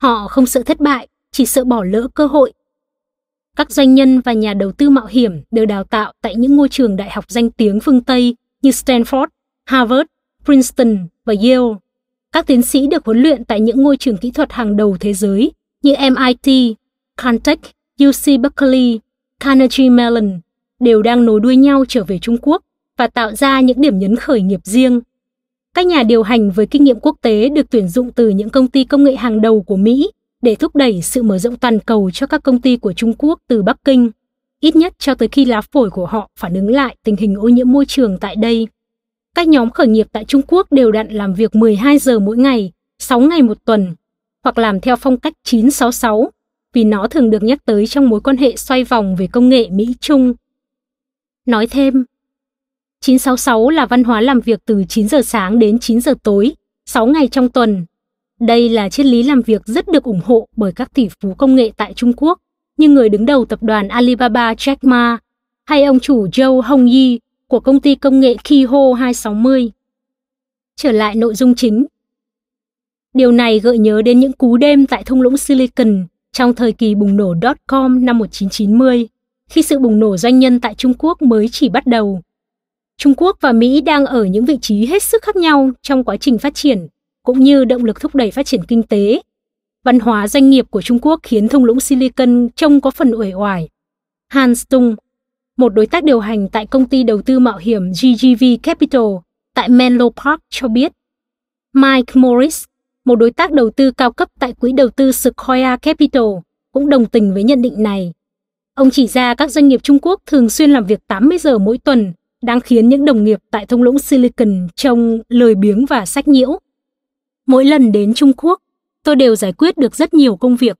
Họ không sợ thất bại, chỉ sợ bỏ lỡ cơ hội các doanh nhân và nhà đầu tư mạo hiểm được đào tạo tại những ngôi trường đại học danh tiếng phương Tây như Stanford, Harvard, Princeton và Yale. Các tiến sĩ được huấn luyện tại những ngôi trường kỹ thuật hàng đầu thế giới như MIT, Caltech, UC Berkeley, Carnegie Mellon đều đang nối đuôi nhau trở về Trung Quốc và tạo ra những điểm nhấn khởi nghiệp riêng. Các nhà điều hành với kinh nghiệm quốc tế được tuyển dụng từ những công ty công nghệ hàng đầu của Mỹ để thúc đẩy sự mở rộng toàn cầu cho các công ty của Trung Quốc từ Bắc Kinh, ít nhất cho tới khi lá phổi của họ phản ứng lại tình hình ô nhiễm môi trường tại đây. Các nhóm khởi nghiệp tại Trung Quốc đều đặn làm việc 12 giờ mỗi ngày, 6 ngày một tuần, hoặc làm theo phong cách 966, vì nó thường được nhắc tới trong mối quan hệ xoay vòng về công nghệ Mỹ-Trung. Nói thêm, 966 là văn hóa làm việc từ 9 giờ sáng đến 9 giờ tối, 6 ngày trong tuần. Đây là triết lý làm việc rất được ủng hộ bởi các tỷ phú công nghệ tại Trung Quốc, như người đứng đầu tập đoàn Alibaba Jack Ma hay ông chủ Joe Hongyi của công ty công nghệ Kiho 260. Trở lại nội dung chính. Điều này gợi nhớ đến những cú đêm tại thung lũng Silicon trong thời kỳ bùng nổ dot-com năm 1990, khi sự bùng nổ doanh nhân tại Trung Quốc mới chỉ bắt đầu. Trung Quốc và Mỹ đang ở những vị trí hết sức khác nhau trong quá trình phát triển, cũng như động lực thúc đẩy phát triển kinh tế. Văn hóa doanh nghiệp của Trung Quốc khiến thung lũng Silicon trông có phần uể oải. Hans Tung, một đối tác điều hành tại công ty đầu tư mạo hiểm GGV Capital tại Menlo Park cho biết. Mike Morris, một đối tác đầu tư cao cấp tại quỹ đầu tư Sequoia Capital, cũng đồng tình với nhận định này. Ông chỉ ra các doanh nghiệp Trung Quốc thường xuyên làm việc 80 giờ mỗi tuần, đang khiến những đồng nghiệp tại thung lũng Silicon trông lười biếng và sách nhiễu. Mỗi lần đến Trung Quốc, tôi đều giải quyết được rất nhiều công việc.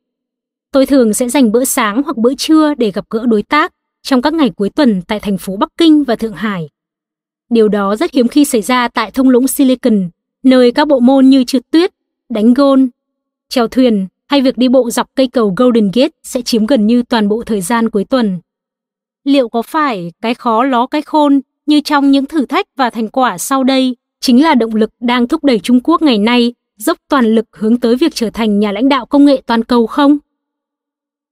Tôi thường sẽ dành bữa sáng hoặc bữa trưa để gặp gỡ đối tác trong các ngày cuối tuần tại thành phố Bắc Kinh và Thượng Hải. Điều đó rất hiếm khi xảy ra tại thung lũng Silicon, nơi các bộ môn như trượt tuyết, đánh gôn, trèo thuyền hay việc đi bộ dọc cây cầu Golden Gate sẽ chiếm gần như toàn bộ thời gian cuối tuần. Liệu có phải cái khó ló cái khôn như trong những thử thách và thành quả sau đây chính là động lực đang thúc đẩy Trung Quốc ngày nay dốc toàn lực hướng tới việc trở thành nhà lãnh đạo công nghệ toàn cầu không?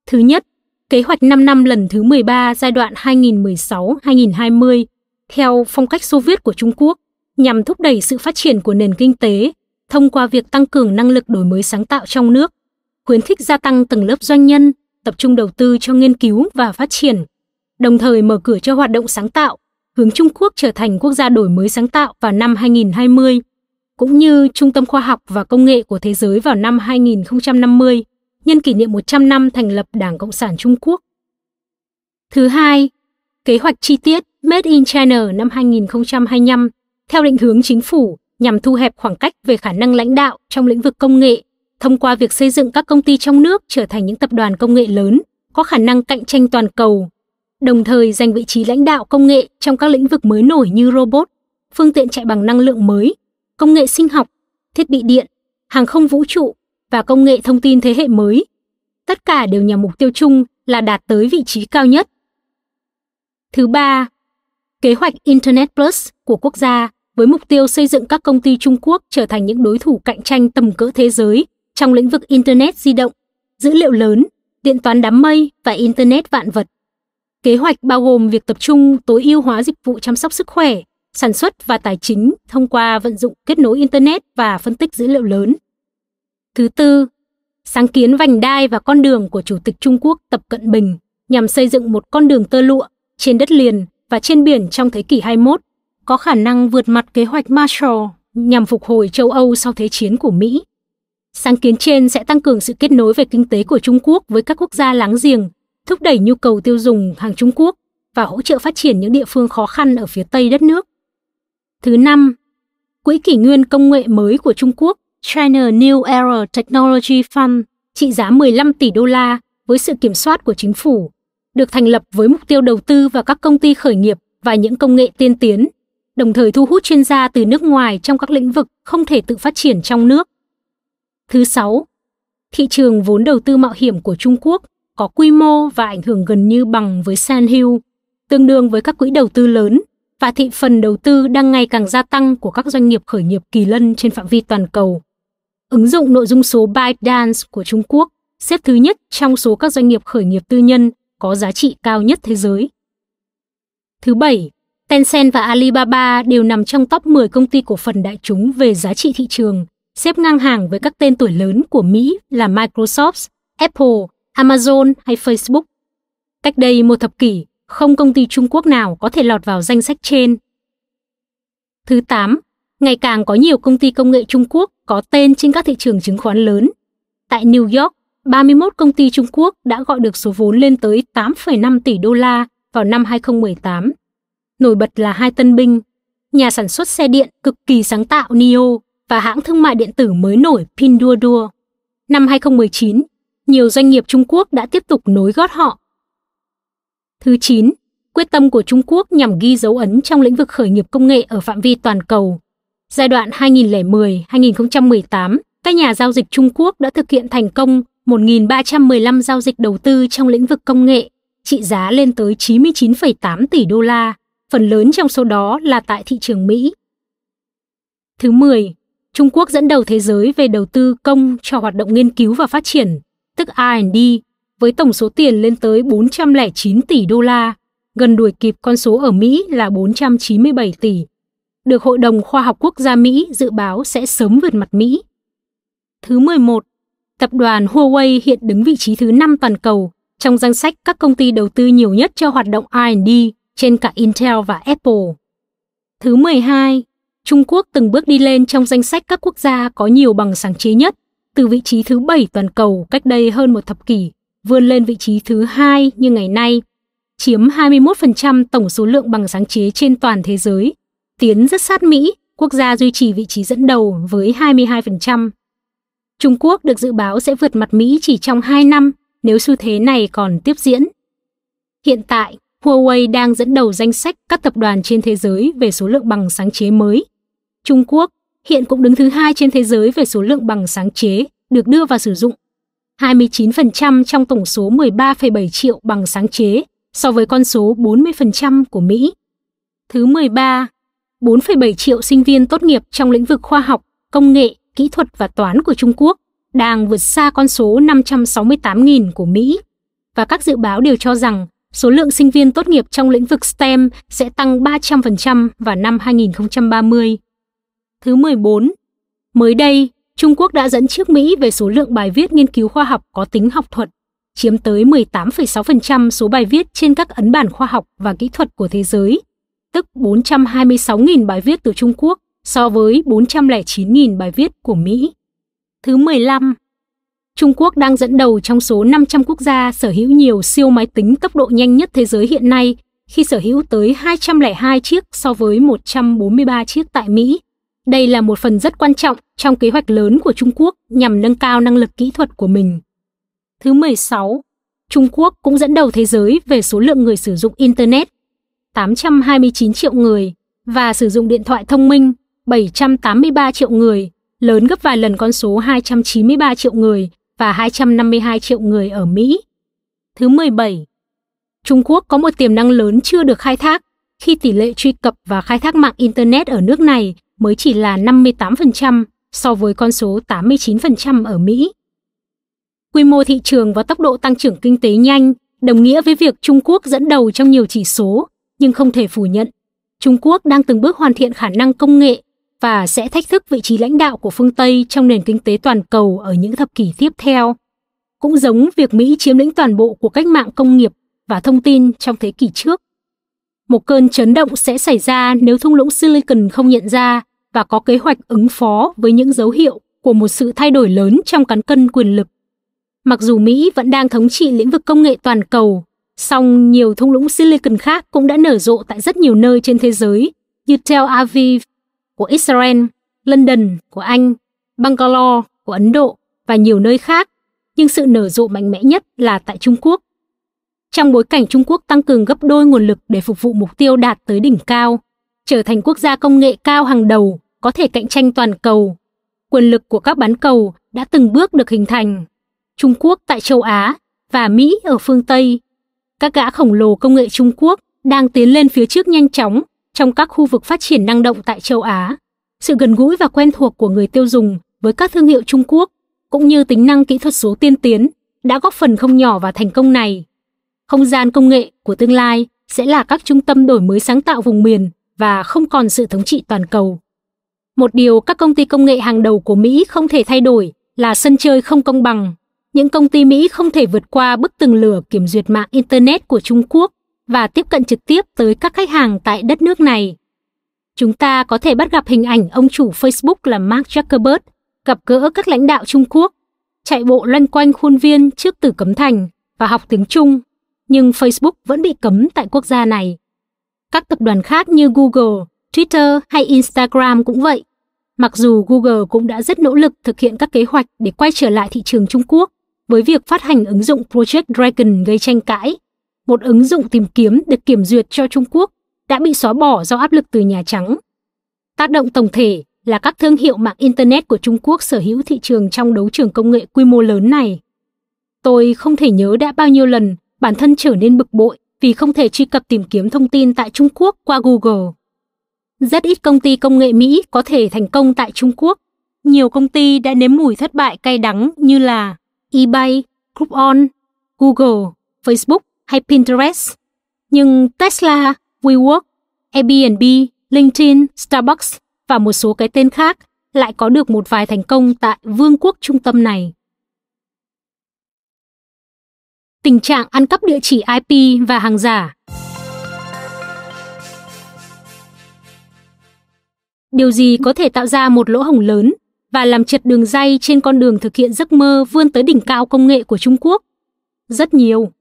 Thứ nhất, kế hoạch 5 năm lần thứ 13 giai đoạn 2016-2020 theo phong cách Xô Viết của Trung Quốc nhằm thúc đẩy sự phát triển của nền kinh tế thông qua việc tăng cường năng lực đổi mới sáng tạo trong nước, khuyến khích gia tăng tầng lớp doanh nhân, tập trung đầu tư cho nghiên cứu và phát triển, đồng thời mở cửa cho hoạt động sáng tạo, hướng Trung Quốc trở thành quốc gia đổi mới sáng tạo vào năm 2020, cũng như trung tâm khoa học và công nghệ của thế giới vào năm 2050, nhân kỷ niệm 100 năm thành lập Đảng Cộng sản Trung Quốc. Thứ hai, kế hoạch chi tiết Made in China năm 2025 theo định hướng chính phủ nhằm thu hẹp khoảng cách về khả năng lãnh đạo trong lĩnh vực công nghệ thông qua việc xây dựng các công ty trong nước trở thành những tập đoàn công nghệ lớn có khả năng cạnh tranh toàn cầu, đồng thời giành vị trí lãnh đạo công nghệ trong các lĩnh vực mới nổi như robot, phương tiện chạy bằng năng lượng mới, công nghệ sinh học, thiết bị điện, hàng không vũ trụ và công nghệ thông tin thế hệ mới. Tất cả đều nhằm mục tiêu chung là đạt tới vị trí cao nhất. Thứ ba, kế hoạch Internet Plus của quốc gia với mục tiêu xây dựng các công ty Trung Quốc trở thành những đối thủ cạnh tranh tầm cỡ thế giới trong lĩnh vực Internet di động, dữ liệu lớn, điện toán đám mây và Internet vạn vật. Kế hoạch bao gồm việc tập trung tối ưu hóa dịch vụ chăm sóc sức khỏe, sản xuất và tài chính thông qua vận dụng kết nối Internet và phân tích dữ liệu lớn. Thứ tư, sáng kiến vành đai và con đường của Chủ tịch Trung Quốc Tập Cận Bình nhằm xây dựng một con đường tơ lụa trên đất liền và trên biển trong thế kỷ 21 có khả năng vượt mặt kế hoạch Marshall nhằm phục hồi châu Âu sau Thế chiến của Mỹ. Sáng kiến trên sẽ tăng cường sự kết nối về kinh tế của Trung Quốc với các quốc gia láng giềng, thúc đẩy nhu cầu tiêu dùng hàng Trung Quốc và hỗ trợ phát triển những địa phương khó khăn ở phía Tây đất nước. Thứ năm, Quỹ kỷ nguyên công nghệ mới của Trung Quốc China New Era Technology Fund trị giá 15 tỷ đô la với sự kiểm soát của chính phủ, được thành lập với mục tiêu đầu tư vào các công ty khởi nghiệp và những công nghệ tiên tiến đồng thời thu hút chuyên gia từ nước ngoài trong các lĩnh vực không thể tự phát triển trong nước. Thứ sáu, thị trường vốn đầu tư mạo hiểm của Trung Quốc có quy mô và ảnh hưởng gần như bằng với Sandhill, tương đương với các quỹ đầu tư lớn và thị phần đầu tư đang ngày càng gia tăng của các doanh nghiệp khởi nghiệp kỳ lân trên phạm vi toàn cầu. Ứng dụng nội dung số ByteDance của Trung Quốc xếp thứ nhất trong số các doanh nghiệp khởi nghiệp tư nhân có giá trị cao nhất thế giới. Thứ bảy, Tencent và Alibaba đều nằm trong top 10 công ty cổ phần đại chúng về giá trị thị trường, xếp ngang hàng với các tên tuổi lớn của Mỹ là Microsoft, Apple, Amazon hay Facebook. Cách đây một thập kỷ, không công ty Trung Quốc nào có thể lọt vào danh sách trên. Thứ 8, ngày càng có nhiều công ty công nghệ Trung Quốc có tên trên các thị trường chứng khoán lớn. Tại New York, 31 công ty Trung Quốc đã gọi được số vốn lên tới 8,5 tỷ đô la vào năm 2018. Nổi bật là hai tân binh, nhà sản xuất xe điện cực kỳ sáng tạo NIO và hãng thương mại điện tử mới nổi Pinduoduo. Năm 2019, nhiều doanh nghiệp Trung Quốc đã tiếp tục nối gót họ. Thứ 9, quyết tâm của Trung Quốc nhằm ghi dấu ấn trong lĩnh vực khởi nghiệp công nghệ ở phạm vi toàn cầu. Giai đoạn 2010-2018, các nhà giao dịch Trung Quốc đã thực hiện thành công 1.315 giao dịch đầu tư trong lĩnh vực công nghệ, trị giá lên tới 99,8 tỷ đô la, phần lớn trong số đó là tại thị trường Mỹ. Thứ 10. Trung Quốc dẫn đầu thế giới về đầu tư công cho hoạt động nghiên cứu và phát triển, tức R&D, với tổng số tiền lên tới 409 tỷ đô la, gần đuổi kịp con số ở Mỹ là 497 tỷ. Được Hội đồng Khoa học Quốc gia Mỹ dự báo sẽ sớm vượt mặt Mỹ. Thứ 11. Tập đoàn Huawei hiện đứng vị trí thứ 5 toàn cầu trong danh sách các công ty đầu tư nhiều nhất cho hoạt động R&D trên cả Intel và Apple. Thứ 12. Trung Quốc từng bước đi lên trong danh sách các quốc gia có nhiều bằng sáng chế nhất, từ vị trí thứ 7 toàn cầu cách đây hơn một thập kỷ, vươn lên vị trí thứ hai như ngày nay, chiếm 21% tổng số lượng bằng sáng chế trên toàn thế giới, tiến rất sát Mỹ, quốc gia duy trì vị trí dẫn đầu với 22%. Trung Quốc được dự báo sẽ vượt mặt Mỹ chỉ trong 2 năm nếu xu thế này còn tiếp diễn. Hiện tại, Huawei đang dẫn đầu danh sách các tập đoàn trên thế giới về số lượng bằng sáng chế mới. Trung Quốc hiện cũng đứng thứ hai trên thế giới về số lượng bằng sáng chế được đưa vào sử dụng. 29% trong tổng số 13,7 triệu bằng sáng chế so với con số 40% của Mỹ. Thứ 13, 4,7 triệu sinh viên tốt nghiệp trong lĩnh vực khoa học, công nghệ, kỹ thuật và toán của Trung Quốc đang vượt xa con số 568.000 của Mỹ. Và các dự báo đều cho rằng số lượng sinh viên tốt nghiệp trong lĩnh vực STEM sẽ tăng 300% vào năm 2030. Thứ 14. Mới đây, Trung Quốc đã dẫn trước Mỹ về số lượng bài viết nghiên cứu khoa học có tính học thuật, chiếm tới 18,6% số bài viết trên các ấn bản khoa học và kỹ thuật của thế giới, tức 426.000 bài viết từ Trung Quốc so với 409.000 bài viết của Mỹ. Thứ 15. Trung Quốc đang dẫn đầu trong số 500 quốc gia sở hữu nhiều siêu máy tính tốc độ nhanh nhất thế giới hiện nay khi sở hữu tới 202 chiếc so với 143 chiếc tại Mỹ. Đây là một phần rất quan trọng trong kế hoạch lớn của Trung Quốc nhằm nâng cao năng lực kỹ thuật của mình. Thứ 16. Trung Quốc cũng dẫn đầu thế giới về số lượng người sử dụng Internet, 829 triệu người, và sử dụng điện thoại thông minh, 783 triệu người, lớn gấp vài lần con số 293 triệu người và 252 triệu người ở Mỹ. Thứ 17. Trung Quốc có một tiềm năng lớn chưa được khai thác khi tỷ lệ truy cập và khai thác mạng Internet ở nước này mới chỉ là 58% so với con số 89% ở Mỹ. Quy mô thị trường và tốc độ tăng trưởng kinh tế nhanh đồng nghĩa với việc Trung Quốc dẫn đầu trong nhiều chỉ số, nhưng không thể phủ nhận Trung Quốc đang từng bước hoàn thiện khả năng công nghệ và sẽ thách thức vị trí lãnh đạo của phương Tây trong nền kinh tế toàn cầu ở những thập kỷ tiếp theo. Cũng giống việc Mỹ chiếm lĩnh toàn bộ của cách mạng công nghiệp và thông tin trong thế kỷ trước. Một cơn chấn động sẽ xảy ra nếu thung lũng Silicon không nhận ra và có kế hoạch ứng phó với những dấu hiệu của một sự thay đổi lớn trong cán cân quyền lực. Mặc dù Mỹ vẫn đang thống trị lĩnh vực công nghệ toàn cầu, song nhiều thung lũng Silicon khác cũng đã nở rộ tại rất nhiều nơi trên thế giới như Tel Aviv của Israel, London của Anh, Bangalore của Ấn Độ và nhiều nơi khác, nhưng sự nở rộ mạnh mẽ nhất là tại Trung Quốc. Trong bối cảnh Trung Quốc tăng cường gấp đôi nguồn lực để phục vụ mục tiêu đạt tới đỉnh cao, trở thành quốc gia công nghệ cao hàng đầu, có thể cạnh tranh toàn cầu. Quyền lực của các bán cầu đã từng bước được hình thành. Trung Quốc tại châu Á và Mỹ ở phương Tây. Các gã khổng lồ công nghệ Trung Quốc đang tiến lên phía trước nhanh chóng trong các khu vực phát triển năng động tại châu Á. Sự gần gũi và quen thuộc của người tiêu dùng với các thương hiệu Trung Quốc cũng như tính năng kỹ thuật số tiên tiến đã góp phần không nhỏ vào thành công này. Không gian công nghệ của tương lai sẽ là các trung tâm đổi mới sáng tạo vùng miền và không còn sự thống trị toàn cầu. Một điều các công ty công nghệ hàng đầu của Mỹ không thể thay đổi là sân chơi không công bằng. Những công ty Mỹ không thể vượt qua bức tường lửa kiểm duyệt mạng Internet của Trung Quốc và tiếp cận trực tiếp tới các khách hàng tại đất nước này. Chúng ta có thể bắt gặp hình ảnh ông chủ Facebook là Mark Zuckerberg gặp gỡ các lãnh đạo Trung Quốc. chạy bộ loanh quanh khuôn viên trước Tử Cấm Thành và học tiếng Trung, nhưng Facebook vẫn bị cấm tại quốc gia này. Các tập đoàn khác như Google, Twitter hay Instagram cũng vậy. Mặc dù Google cũng đã rất nỗ lực thực hiện các kế hoạch để quay trở lại thị trường Trung Quốc với việc phát hành ứng dụng Project Dragon gây tranh cãi, một ứng dụng tìm kiếm được kiểm duyệt cho Trung Quốc đã bị xóa bỏ do áp lực từ Nhà Trắng. Tác động tổng thể là các thương hiệu mạng Internet của Trung Quốc sở hữu thị trường trong đấu trường công nghệ quy mô lớn này. Tôi không thể nhớ đã bao nhiêu lần bản thân trở nên bực bội vì không thể truy cập tìm kiếm thông tin tại Trung Quốc qua Google. Rất ít công ty công nghệ Mỹ có thể thành công tại Trung Quốc. Nhiều công ty đã nếm mùi thất bại cay đắng như là eBay, Groupon, Google, Facebook hay Pinterest. Nhưng Tesla, WeWork, Airbnb, LinkedIn, Starbucks và một số cái tên khác lại có được một vài thành công tại vương quốc trung tâm này. Tình trạng ăn cắp địa chỉ IP và hàng giả Điều gì có thể tạo ra một lỗ hổng lớn và làm trật đường dây trên con đường thực hiện giấc mơ vươn tới đỉnh cao công nghệ của Trung Quốc? Rất nhiều.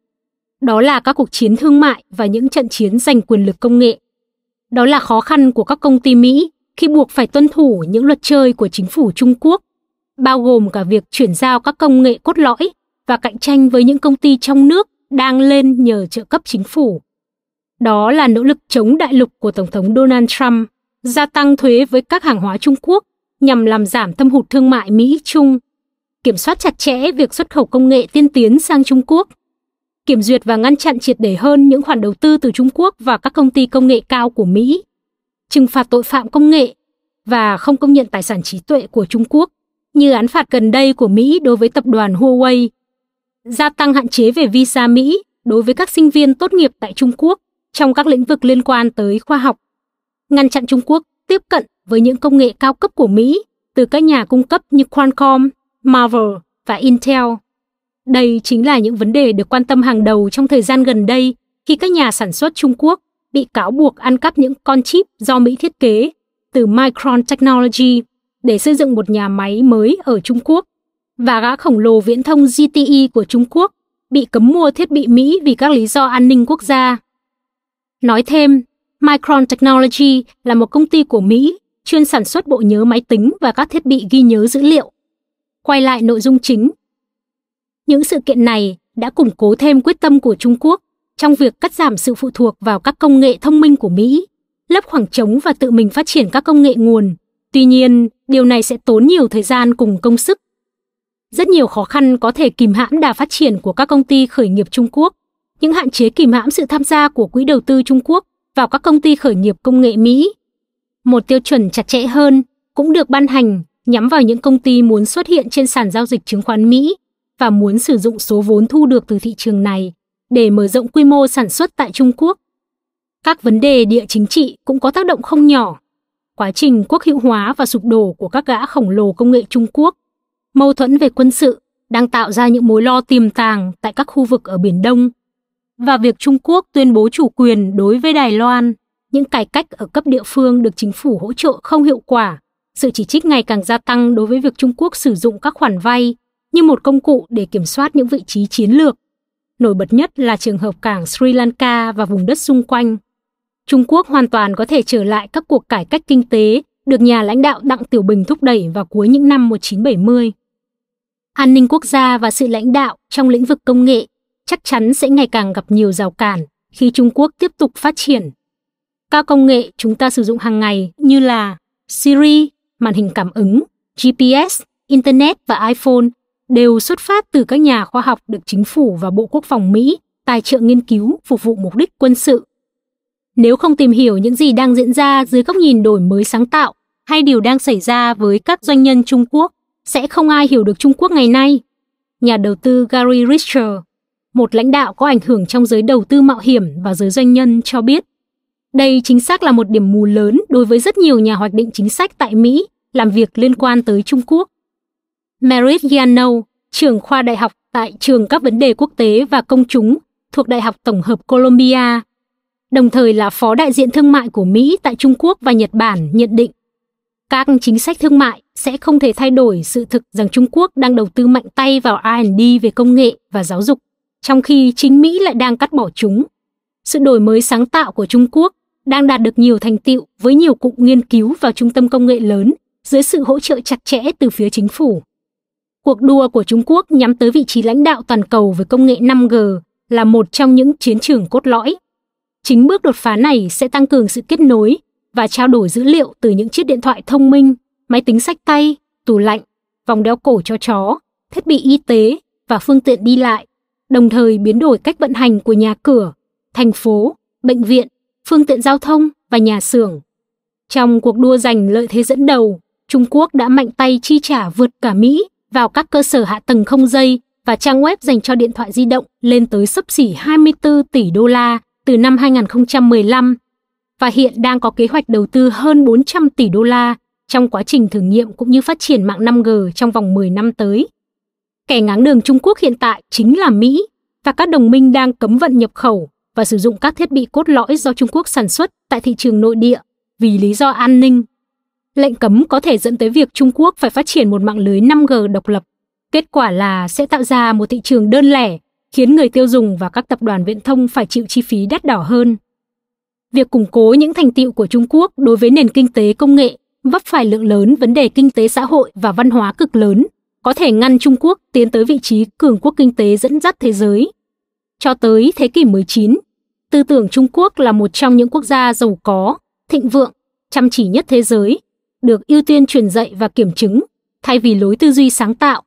Đó là các cuộc chiến thương mại và những trận chiến giành quyền lực công nghệ. Đó là khó khăn của các công ty Mỹ khi buộc phải tuân thủ những luật chơi của chính phủ Trung Quốc, bao gồm cả việc chuyển giao các công nghệ cốt lõi và cạnh tranh với những công ty trong nước đang lên nhờ trợ cấp chính phủ. Đó là nỗ lực chống đại lục của Tổng thống Donald Trump, gia tăng thuế với các hàng hóa Trung Quốc nhằm làm giảm thâm hụt thương mại Mỹ-Trung, kiểm soát chặt chẽ việc xuất khẩu công nghệ tiên tiến sang Trung Quốc, kiểm duyệt và ngăn chặn triệt để hơn những khoản đầu tư từ Trung Quốc vào các công ty công nghệ cao của Mỹ, trừng phạt tội phạm công nghệ và không công nhận tài sản trí tuệ của Trung Quốc, như án phạt gần đây của Mỹ đối với tập đoàn Huawei, gia tăng hạn chế về visa Mỹ đối với các sinh viên tốt nghiệp tại Trung Quốc trong các lĩnh vực liên quan tới khoa học, ngăn chặn Trung Quốc tiếp cận với những công nghệ cao cấp của Mỹ từ các nhà cung cấp như Qualcomm, Marvel và Intel. Đây chính là những vấn đề được quan tâm hàng đầu trong thời gian gần đây khi các nhà sản xuất Trung Quốc bị cáo buộc ăn cắp những con chip do Mỹ thiết kế từ Micron Technology để xây dựng một nhà máy mới ở Trung Quốc và gã khổng lồ viễn thông GTE của Trung Quốc bị cấm mua thiết bị Mỹ vì các lý do an ninh quốc gia. Nói thêm, Micron Technology là một công ty của Mỹ chuyên sản xuất bộ nhớ máy tính và các thiết bị ghi nhớ dữ liệu. Quay lại nội dung chính. Những sự kiện này đã củng cố thêm quyết tâm của Trung Quốc trong việc cắt giảm sự phụ thuộc vào các công nghệ thông minh của Mỹ, lấp khoảng trống và tự mình phát triển các công nghệ nguồn. Tuy nhiên, điều này sẽ tốn nhiều thời gian cùng công sức. Rất nhiều khó khăn có thể kìm hãm đà phát triển của các công ty khởi nghiệp Trung Quốc. Những hạn chế kìm hãm sự tham gia của quỹ đầu tư Trung Quốc vào các công ty khởi nghiệp công nghệ Mỹ. Một tiêu chuẩn chặt chẽ hơn cũng được ban hành nhắm vào những công ty muốn xuất hiện trên sàn giao dịch chứng khoán Mỹ và muốn sử dụng số vốn thu được từ thị trường này để mở rộng quy mô sản xuất tại Trung Quốc. Các vấn đề địa chính trị cũng có tác động không nhỏ. Quá trình quốc hữu hóa và sụp đổ của các gã khổng lồ công nghệ Trung Quốc, mâu thuẫn về quân sự đang tạo ra những mối lo tiềm tàng tại các khu vực ở Biển Đông và việc Trung Quốc tuyên bố chủ quyền đối với Đài Loan, những cải cách ở cấp địa phương được chính phủ hỗ trợ không hiệu quả, sự chỉ trích ngày càng gia tăng đối với việc Trung Quốc sử dụng các khoản vay như một công cụ để kiểm soát những vị trí chiến lược. Nổi bật nhất là trường hợp cảng Sri Lanka và vùng đất xung quanh. Trung Quốc hoàn toàn có thể trở lại các cuộc cải cách kinh tế được nhà lãnh đạo Đặng Tiểu Bình thúc đẩy vào cuối những năm 1970. An ninh quốc gia và sự lãnh đạo trong lĩnh vực công nghệ chắc chắn sẽ ngày càng gặp nhiều rào cản khi Trung Quốc tiếp tục phát triển. Các công nghệ chúng ta sử dụng hàng ngày như là Siri, màn hình cảm ứng, GPS, Internet và iPhone đều xuất phát từ các nhà khoa học được chính phủ và Bộ Quốc phòng Mỹ tài trợ nghiên cứu phục vụ mục đích quân sự. Nếu không tìm hiểu những gì đang diễn ra dưới góc nhìn đổi mới sáng tạo hay điều đang xảy ra với các doanh nhân Trung Quốc, sẽ không ai hiểu được Trung Quốc ngày nay. Nhà đầu tư Gary Richter, một lãnh đạo có ảnh hưởng trong giới đầu tư mạo hiểm và giới doanh nhân cho biết, đây chính xác là một điểm mù lớn đối với rất nhiều nhà hoạch định chính sách tại Mỹ làm việc liên quan tới Trung Quốc. Merit Giano, trưởng khoa đại học tại trường các vấn đề quốc tế và công chúng thuộc Đại học Tổng hợp Columbia, đồng thời là phó đại diện thương mại của Mỹ tại Trung Quốc và Nhật Bản nhận định Các chính sách thương mại sẽ không thể thay đổi sự thực rằng Trung Quốc đang đầu tư mạnh tay vào R&D về công nghệ và giáo dục, trong khi chính Mỹ lại đang cắt bỏ chúng. Sự đổi mới sáng tạo của Trung Quốc đang đạt được nhiều thành tiệu với nhiều cụm nghiên cứu và trung tâm công nghệ lớn dưới sự hỗ trợ chặt chẽ từ phía chính phủ. Cuộc đua của Trung Quốc nhắm tới vị trí lãnh đạo toàn cầu với công nghệ 5G là một trong những chiến trường cốt lõi. Chính bước đột phá này sẽ tăng cường sự kết nối và trao đổi dữ liệu từ những chiếc điện thoại thông minh, máy tính sách tay, tủ lạnh, vòng đeo cổ cho chó, thiết bị y tế và phương tiện đi lại, đồng thời biến đổi cách vận hành của nhà cửa, thành phố, bệnh viện, phương tiện giao thông và nhà xưởng. Trong cuộc đua giành lợi thế dẫn đầu, Trung Quốc đã mạnh tay chi trả vượt cả Mỹ vào các cơ sở hạ tầng không dây và trang web dành cho điện thoại di động lên tới sấp xỉ 24 tỷ đô la từ năm 2015 và hiện đang có kế hoạch đầu tư hơn 400 tỷ đô la trong quá trình thử nghiệm cũng như phát triển mạng 5G trong vòng 10 năm tới. Kẻ ngáng đường Trung Quốc hiện tại chính là Mỹ và các đồng minh đang cấm vận nhập khẩu và sử dụng các thiết bị cốt lõi do Trung Quốc sản xuất tại thị trường nội địa vì lý do an ninh. Lệnh cấm có thể dẫn tới việc Trung Quốc phải phát triển một mạng lưới 5G độc lập. Kết quả là sẽ tạo ra một thị trường đơn lẻ, khiến người tiêu dùng và các tập đoàn viễn thông phải chịu chi phí đắt đỏ hơn. Việc củng cố những thành tiệu của Trung Quốc đối với nền kinh tế công nghệ vấp phải lượng lớn vấn đề kinh tế xã hội và văn hóa cực lớn, có thể ngăn Trung Quốc tiến tới vị trí cường quốc kinh tế dẫn dắt thế giới. Cho tới thế kỷ 19, tư tưởng Trung Quốc là một trong những quốc gia giàu có, thịnh vượng, chăm chỉ nhất thế giới, được ưu tiên truyền dạy và kiểm chứng, thay vì lối tư duy sáng tạo.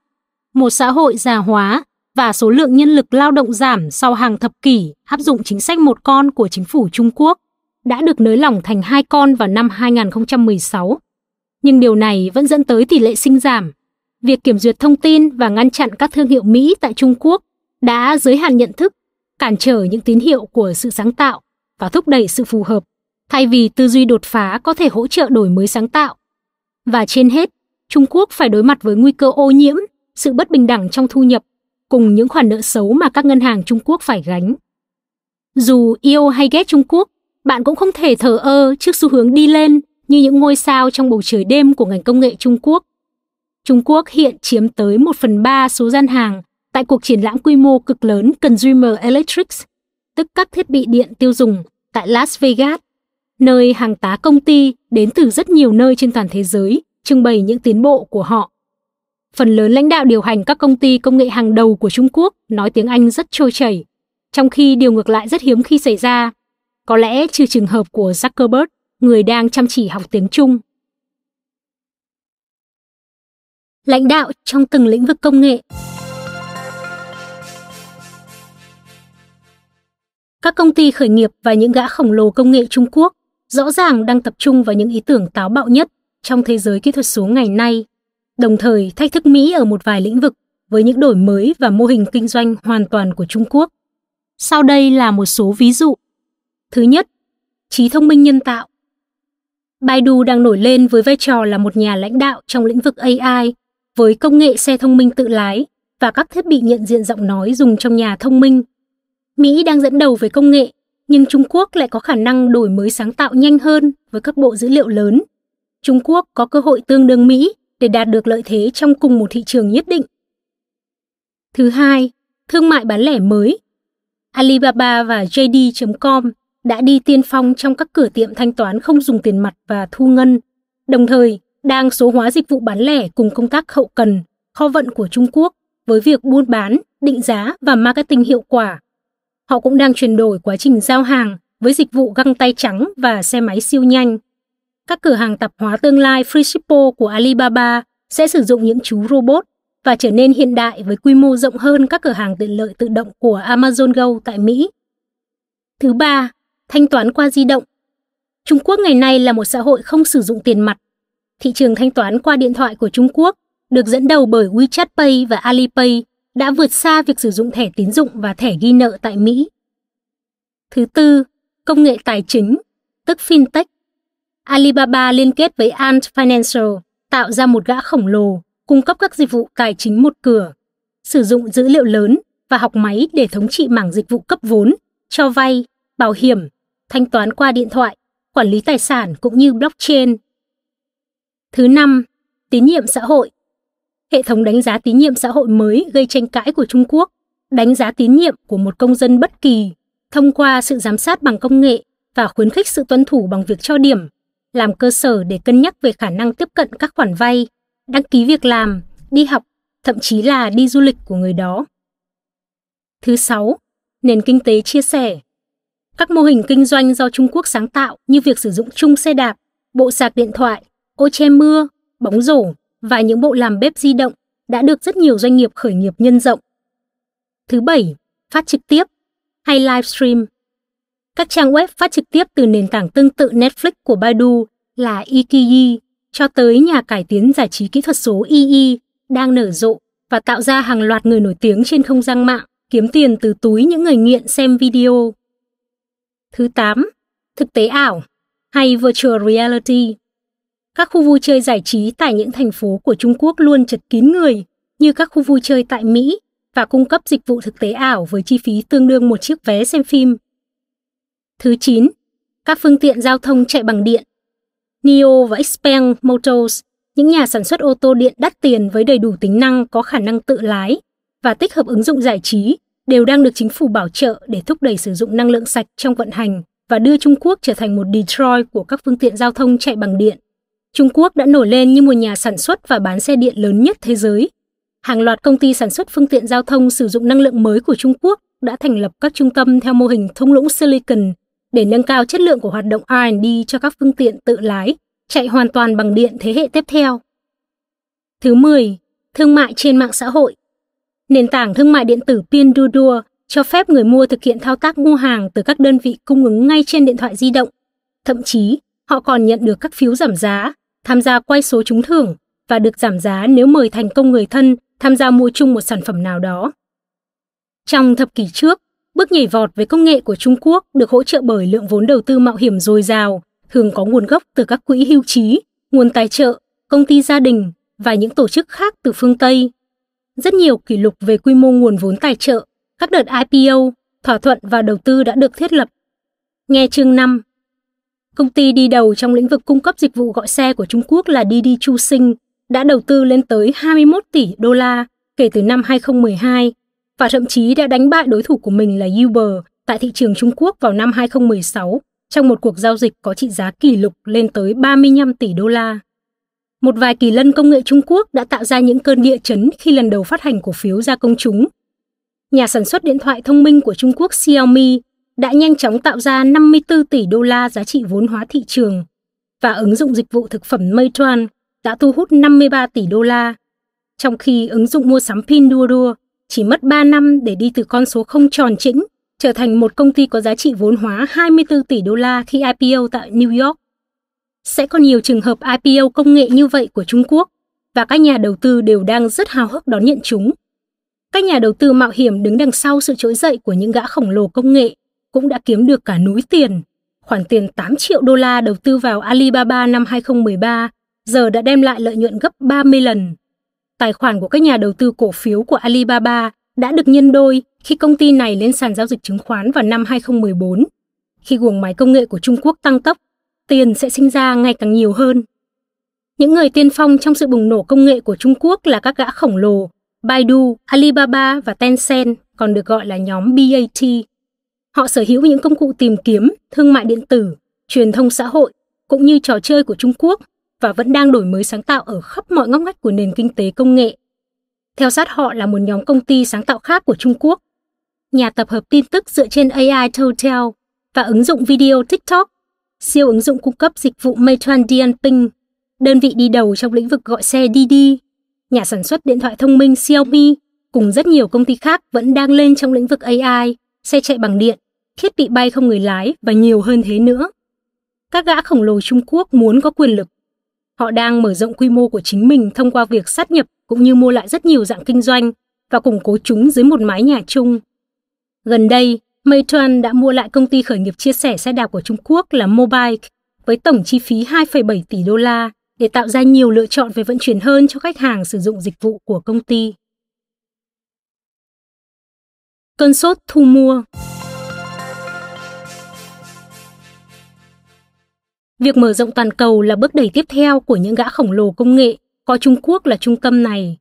Một xã hội già hóa và số lượng nhân lực lao động giảm sau hàng thập kỷ áp dụng chính sách một con của chính phủ Trung Quốc đã được nới lỏng thành hai con vào năm 2016. Nhưng điều này vẫn dẫn tới tỷ lệ sinh giảm. Việc kiểm duyệt thông tin và ngăn chặn các thương hiệu Mỹ tại Trung Quốc đã giới hạn nhận thức, cản trở những tín hiệu của sự sáng tạo và thúc đẩy sự phù hợp, thay vì tư duy đột phá có thể hỗ trợ đổi mới sáng tạo. Và trên hết, Trung Quốc phải đối mặt với nguy cơ ô nhiễm, sự bất bình đẳng trong thu nhập, cùng những khoản nợ xấu mà các ngân hàng Trung Quốc phải gánh. Dù yêu hay ghét Trung Quốc, bạn cũng không thể thờ ơ trước xu hướng đi lên như những ngôi sao trong bầu trời đêm của ngành công nghệ Trung Quốc. Trung Quốc hiện chiếm tới 1 phần 3 số gian hàng tại cuộc triển lãm quy mô cực lớn Consumer Electrics tức các thiết bị điện tiêu dùng tại Las Vegas, nơi hàng tá công ty đến từ rất nhiều nơi trên toàn thế giới trưng bày những tiến bộ của họ. Phần lớn lãnh đạo điều hành các công ty công nghệ hàng đầu của Trung Quốc nói tiếng Anh rất trôi chảy, trong khi điều ngược lại rất hiếm khi xảy ra có lẽ trừ trường hợp của Zuckerberg, người đang chăm chỉ học tiếng Trung. Lãnh đạo trong từng lĩnh vực công nghệ Các công ty khởi nghiệp và những gã khổng lồ công nghệ Trung Quốc rõ ràng đang tập trung vào những ý tưởng táo bạo nhất trong thế giới kỹ thuật số ngày nay, đồng thời thách thức Mỹ ở một vài lĩnh vực với những đổi mới và mô hình kinh doanh hoàn toàn của Trung Quốc. Sau đây là một số ví dụ. Thứ nhất, trí thông minh nhân tạo. Baidu đang nổi lên với vai trò là một nhà lãnh đạo trong lĩnh vực AI với công nghệ xe thông minh tự lái và các thiết bị nhận diện giọng nói dùng trong nhà thông minh. Mỹ đang dẫn đầu về công nghệ, nhưng Trung Quốc lại có khả năng đổi mới sáng tạo nhanh hơn với các bộ dữ liệu lớn. Trung Quốc có cơ hội tương đương Mỹ để đạt được lợi thế trong cùng một thị trường nhất định. Thứ hai, thương mại bán lẻ mới. Alibaba và JD.com đã đi tiên phong trong các cửa tiệm thanh toán không dùng tiền mặt và thu ngân, đồng thời đang số hóa dịch vụ bán lẻ cùng công tác hậu cần, kho vận của Trung Quốc với việc buôn bán, định giá và marketing hiệu quả. Họ cũng đang chuyển đổi quá trình giao hàng với dịch vụ găng tay trắng và xe máy siêu nhanh. Các cửa hàng tạp hóa tương lai Freeshippo của Alibaba sẽ sử dụng những chú robot và trở nên hiện đại với quy mô rộng hơn các cửa hàng tiện lợi tự động của Amazon Go tại Mỹ. Thứ ba, thanh toán qua di động. Trung Quốc ngày nay là một xã hội không sử dụng tiền mặt. Thị trường thanh toán qua điện thoại của Trung Quốc được dẫn đầu bởi WeChat Pay và Alipay đã vượt xa việc sử dụng thẻ tín dụng và thẻ ghi nợ tại Mỹ. Thứ tư, công nghệ tài chính, tức fintech. Alibaba liên kết với Ant Financial tạo ra một gã khổng lồ cung cấp các dịch vụ tài chính một cửa, sử dụng dữ liệu lớn và học máy để thống trị mảng dịch vụ cấp vốn, cho vay, bảo hiểm, thanh toán qua điện thoại, quản lý tài sản cũng như blockchain. Thứ năm, tín nhiệm xã hội. Hệ thống đánh giá tín nhiệm xã hội mới gây tranh cãi của Trung Quốc, đánh giá tín nhiệm của một công dân bất kỳ thông qua sự giám sát bằng công nghệ và khuyến khích sự tuân thủ bằng việc cho điểm, làm cơ sở để cân nhắc về khả năng tiếp cận các khoản vay, đăng ký việc làm, đi học, thậm chí là đi du lịch của người đó. Thứ sáu, nền kinh tế chia sẻ. Các mô hình kinh doanh do Trung Quốc sáng tạo như việc sử dụng chung xe đạp, bộ sạc điện thoại, ô che mưa, bóng rổ và những bộ làm bếp di động đã được rất nhiều doanh nghiệp khởi nghiệp nhân rộng. Thứ bảy, phát trực tiếp hay livestream. Các trang web phát trực tiếp từ nền tảng tương tự Netflix của Baidu là Ikiyi cho tới nhà cải tiến giải trí kỹ thuật số EE đang nở rộ và tạo ra hàng loạt người nổi tiếng trên không gian mạng kiếm tiền từ túi những người nghiện xem video. Thứ 8. Thực tế ảo hay virtual reality. Các khu vui chơi giải trí tại những thành phố của Trung Quốc luôn chật kín người, như các khu vui chơi tại Mỹ và cung cấp dịch vụ thực tế ảo với chi phí tương đương một chiếc vé xem phim. Thứ 9. Các phương tiện giao thông chạy bằng điện. NIO và Xpeng Motors, những nhà sản xuất ô tô điện đắt tiền với đầy đủ tính năng có khả năng tự lái và tích hợp ứng dụng giải trí, đều đang được chính phủ bảo trợ để thúc đẩy sử dụng năng lượng sạch trong vận hành và đưa Trung Quốc trở thành một Detroit của các phương tiện giao thông chạy bằng điện. Trung Quốc đã nổi lên như một nhà sản xuất và bán xe điện lớn nhất thế giới. Hàng loạt công ty sản xuất phương tiện giao thông sử dụng năng lượng mới của Trung Quốc đã thành lập các trung tâm theo mô hình thung lũng Silicon để nâng cao chất lượng của hoạt động R&D cho các phương tiện tự lái, chạy hoàn toàn bằng điện thế hệ tiếp theo. Thứ 10. Thương mại trên mạng xã hội Nền tảng thương mại điện tử Pinduoduo cho phép người mua thực hiện thao tác mua hàng từ các đơn vị cung ứng ngay trên điện thoại di động. Thậm chí, họ còn nhận được các phiếu giảm giá, tham gia quay số trúng thưởng và được giảm giá nếu mời thành công người thân tham gia mua chung một sản phẩm nào đó. Trong thập kỷ trước, bước nhảy vọt về công nghệ của Trung Quốc được hỗ trợ bởi lượng vốn đầu tư mạo hiểm dồi dào, thường có nguồn gốc từ các quỹ hưu trí, nguồn tài trợ, công ty gia đình và những tổ chức khác từ phương Tây. Rất nhiều kỷ lục về quy mô nguồn vốn tài trợ, các đợt IPO, thỏa thuận và đầu tư đã được thiết lập. Nghe chương 5 Công ty đi đầu trong lĩnh vực cung cấp dịch vụ gọi xe của Trung Quốc là Didi Chuxing đã đầu tư lên tới 21 tỷ đô la kể từ năm 2012 và thậm chí đã đánh bại đối thủ của mình là Uber tại thị trường Trung Quốc vào năm 2016 trong một cuộc giao dịch có trị giá kỷ lục lên tới 35 tỷ đô la. Một vài kỳ lân công nghệ Trung Quốc đã tạo ra những cơn địa chấn khi lần đầu phát hành cổ phiếu ra công chúng. Nhà sản xuất điện thoại thông minh của Trung Quốc Xiaomi đã nhanh chóng tạo ra 54 tỷ đô la giá trị vốn hóa thị trường và ứng dụng dịch vụ thực phẩm Meituan đã thu hút 53 tỷ đô la, trong khi ứng dụng mua sắm Pinduoduo chỉ mất 3 năm để đi từ con số không tròn chỉnh trở thành một công ty có giá trị vốn hóa 24 tỷ đô la khi IPO tại New York. Sẽ có nhiều trường hợp IPO công nghệ như vậy của Trung Quốc và các nhà đầu tư đều đang rất hào hức đón nhận chúng. Các nhà đầu tư mạo hiểm đứng đằng sau sự trỗi dậy của những gã khổng lồ công nghệ cũng đã kiếm được cả núi tiền. Khoản tiền 8 triệu đô la đầu tư vào Alibaba năm 2013 giờ đã đem lại lợi nhuận gấp 30 lần. Tài khoản của các nhà đầu tư cổ phiếu của Alibaba đã được nhân đôi khi công ty này lên sàn giao dịch chứng khoán vào năm 2014. Khi guồng máy công nghệ của Trung Quốc tăng tốc, tiền sẽ sinh ra ngày càng nhiều hơn. Những người tiên phong trong sự bùng nổ công nghệ của Trung Quốc là các gã khổng lồ Baidu, Alibaba và Tencent, còn được gọi là nhóm BAT. Họ sở hữu những công cụ tìm kiếm, thương mại điện tử, truyền thông xã hội cũng như trò chơi của Trung Quốc và vẫn đang đổi mới sáng tạo ở khắp mọi ngóc ngách của nền kinh tế công nghệ. Theo sát họ là một nhóm công ty sáng tạo khác của Trung Quốc, nhà tập hợp tin tức dựa trên AI Total và ứng dụng video TikTok, siêu ứng dụng cung cấp dịch vụ Meituan Dianping, đơn vị đi đầu trong lĩnh vực gọi xe Didi, nhà sản xuất điện thoại thông minh Xiaomi cùng rất nhiều công ty khác vẫn đang lên trong lĩnh vực AI, xe chạy bằng điện, thiết bị bay không người lái và nhiều hơn thế nữa. Các gã khổng lồ Trung Quốc muốn có quyền lực Họ đang mở rộng quy mô của chính mình thông qua việc sát nhập cũng như mua lại rất nhiều dạng kinh doanh và củng cố chúng dưới một mái nhà chung. Gần đây, Meituan đã mua lại công ty khởi nghiệp chia sẻ xe đạp của Trung Quốc là Mobike với tổng chi phí 2,7 tỷ đô la để tạo ra nhiều lựa chọn về vận chuyển hơn cho khách hàng sử dụng dịch vụ của công ty. Cơn sốt thu mua Việc mở rộng toàn cầu là bước đẩy tiếp theo của những gã khổng lồ công nghệ, có Trung Quốc là trung tâm này.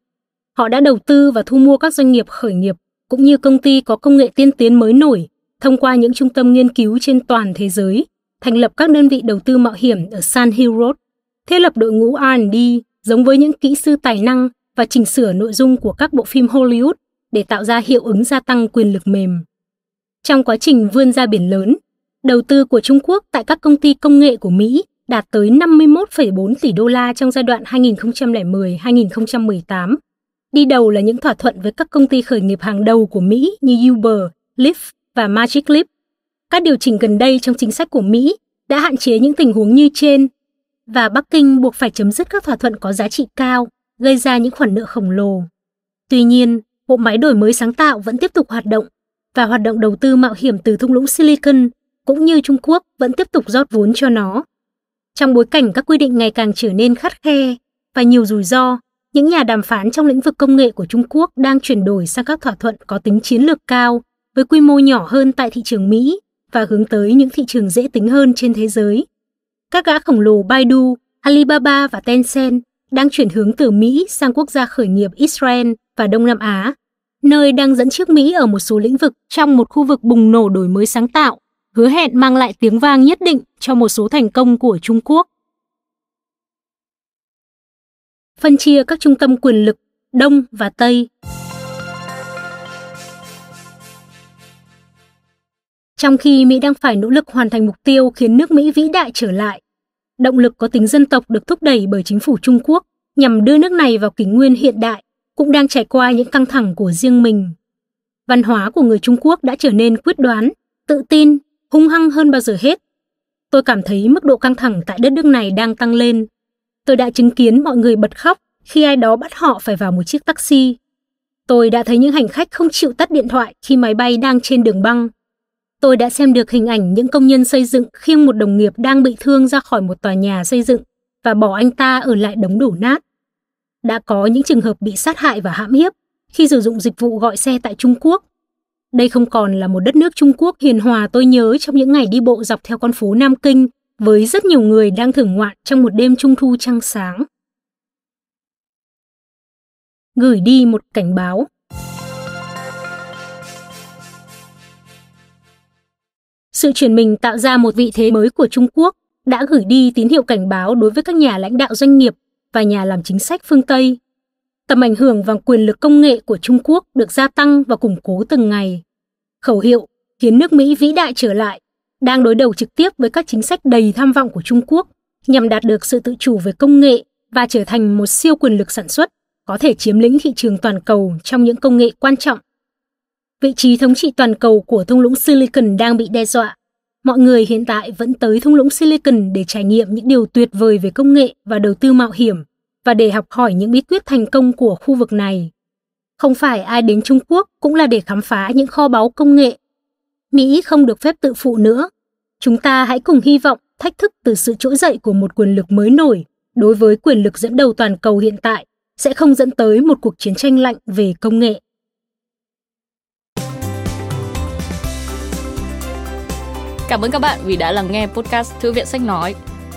Họ đã đầu tư và thu mua các doanh nghiệp khởi nghiệp cũng như công ty có công nghệ tiên tiến mới nổi thông qua những trung tâm nghiên cứu trên toàn thế giới, thành lập các đơn vị đầu tư mạo hiểm ở San Hill Road, thiết lập đội ngũ R&D giống với những kỹ sư tài năng và chỉnh sửa nội dung của các bộ phim Hollywood để tạo ra hiệu ứng gia tăng quyền lực mềm. Trong quá trình vươn ra biển lớn, đầu tư của Trung Quốc tại các công ty công nghệ của Mỹ đạt tới 51,4 tỷ đô la trong giai đoạn 2010-2018. Đi đầu là những thỏa thuận với các công ty khởi nghiệp hàng đầu của Mỹ như Uber, Lyft và Magic Leap. Các điều chỉnh gần đây trong chính sách của Mỹ đã hạn chế những tình huống như trên và Bắc Kinh buộc phải chấm dứt các thỏa thuận có giá trị cao, gây ra những khoản nợ khổng lồ. Tuy nhiên, bộ máy đổi mới sáng tạo vẫn tiếp tục hoạt động và hoạt động đầu tư mạo hiểm từ thung lũng Silicon cũng như Trung Quốc vẫn tiếp tục rót vốn cho nó. Trong bối cảnh các quy định ngày càng trở nên khắt khe và nhiều rủi ro, những nhà đàm phán trong lĩnh vực công nghệ của Trung Quốc đang chuyển đổi sang các thỏa thuận có tính chiến lược cao với quy mô nhỏ hơn tại thị trường Mỹ và hướng tới những thị trường dễ tính hơn trên thế giới. Các gã khổng lồ Baidu, Alibaba và Tencent đang chuyển hướng từ Mỹ sang quốc gia khởi nghiệp Israel và Đông Nam Á, nơi đang dẫn trước Mỹ ở một số lĩnh vực trong một khu vực bùng nổ đổi mới sáng tạo, hứa hẹn mang lại tiếng vang nhất định cho một số thành công của Trung Quốc. Phân chia các trung tâm quyền lực Đông và Tây Trong khi Mỹ đang phải nỗ lực hoàn thành mục tiêu khiến nước Mỹ vĩ đại trở lại, động lực có tính dân tộc được thúc đẩy bởi chính phủ Trung Quốc nhằm đưa nước này vào kỷ nguyên hiện đại cũng đang trải qua những căng thẳng của riêng mình. Văn hóa của người Trung Quốc đã trở nên quyết đoán, tự tin, hung hăng hơn bao giờ hết. Tôi cảm thấy mức độ căng thẳng tại đất nước này đang tăng lên. Tôi đã chứng kiến mọi người bật khóc khi ai đó bắt họ phải vào một chiếc taxi. Tôi đã thấy những hành khách không chịu tắt điện thoại khi máy bay đang trên đường băng Tôi đã xem được hình ảnh những công nhân xây dựng khiêng một đồng nghiệp đang bị thương ra khỏi một tòa nhà xây dựng và bỏ anh ta ở lại đống đổ nát. Đã có những trường hợp bị sát hại và hãm hiếp khi sử dụng dịch vụ gọi xe tại Trung Quốc. Đây không còn là một đất nước Trung Quốc hiền hòa tôi nhớ trong những ngày đi bộ dọc theo con phố Nam Kinh, với rất nhiều người đang thưởng ngoạn trong một đêm trung thu trăng sáng. Gửi đi một cảnh báo Sự chuyển mình tạo ra một vị thế mới của Trung Quốc đã gửi đi tín hiệu cảnh báo đối với các nhà lãnh đạo doanh nghiệp và nhà làm chính sách phương Tây. Tầm ảnh hưởng và quyền lực công nghệ của Trung Quốc được gia tăng và củng cố từng ngày. Khẩu hiệu, khiến nước Mỹ vĩ đại trở lại đang đối đầu trực tiếp với các chính sách đầy tham vọng của Trung Quốc, nhằm đạt được sự tự chủ về công nghệ và trở thành một siêu quyền lực sản xuất, có thể chiếm lĩnh thị trường toàn cầu trong những công nghệ quan trọng Vị trí thống trị toàn cầu của thung lũng Silicon đang bị đe dọa. Mọi người hiện tại vẫn tới thung lũng Silicon để trải nghiệm những điều tuyệt vời về công nghệ và đầu tư mạo hiểm và để học hỏi những bí quyết thành công của khu vực này. Không phải ai đến Trung Quốc cũng là để khám phá những kho báu công nghệ. Mỹ không được phép tự phụ nữa. Chúng ta hãy cùng hy vọng, thách thức từ sự trỗi dậy của một quyền lực mới nổi đối với quyền lực dẫn đầu toàn cầu hiện tại, sẽ không dẫn tới một cuộc chiến tranh lạnh về công nghệ. Cảm ơn các bạn vì đã lắng nghe podcast Thư viện Sách Nói.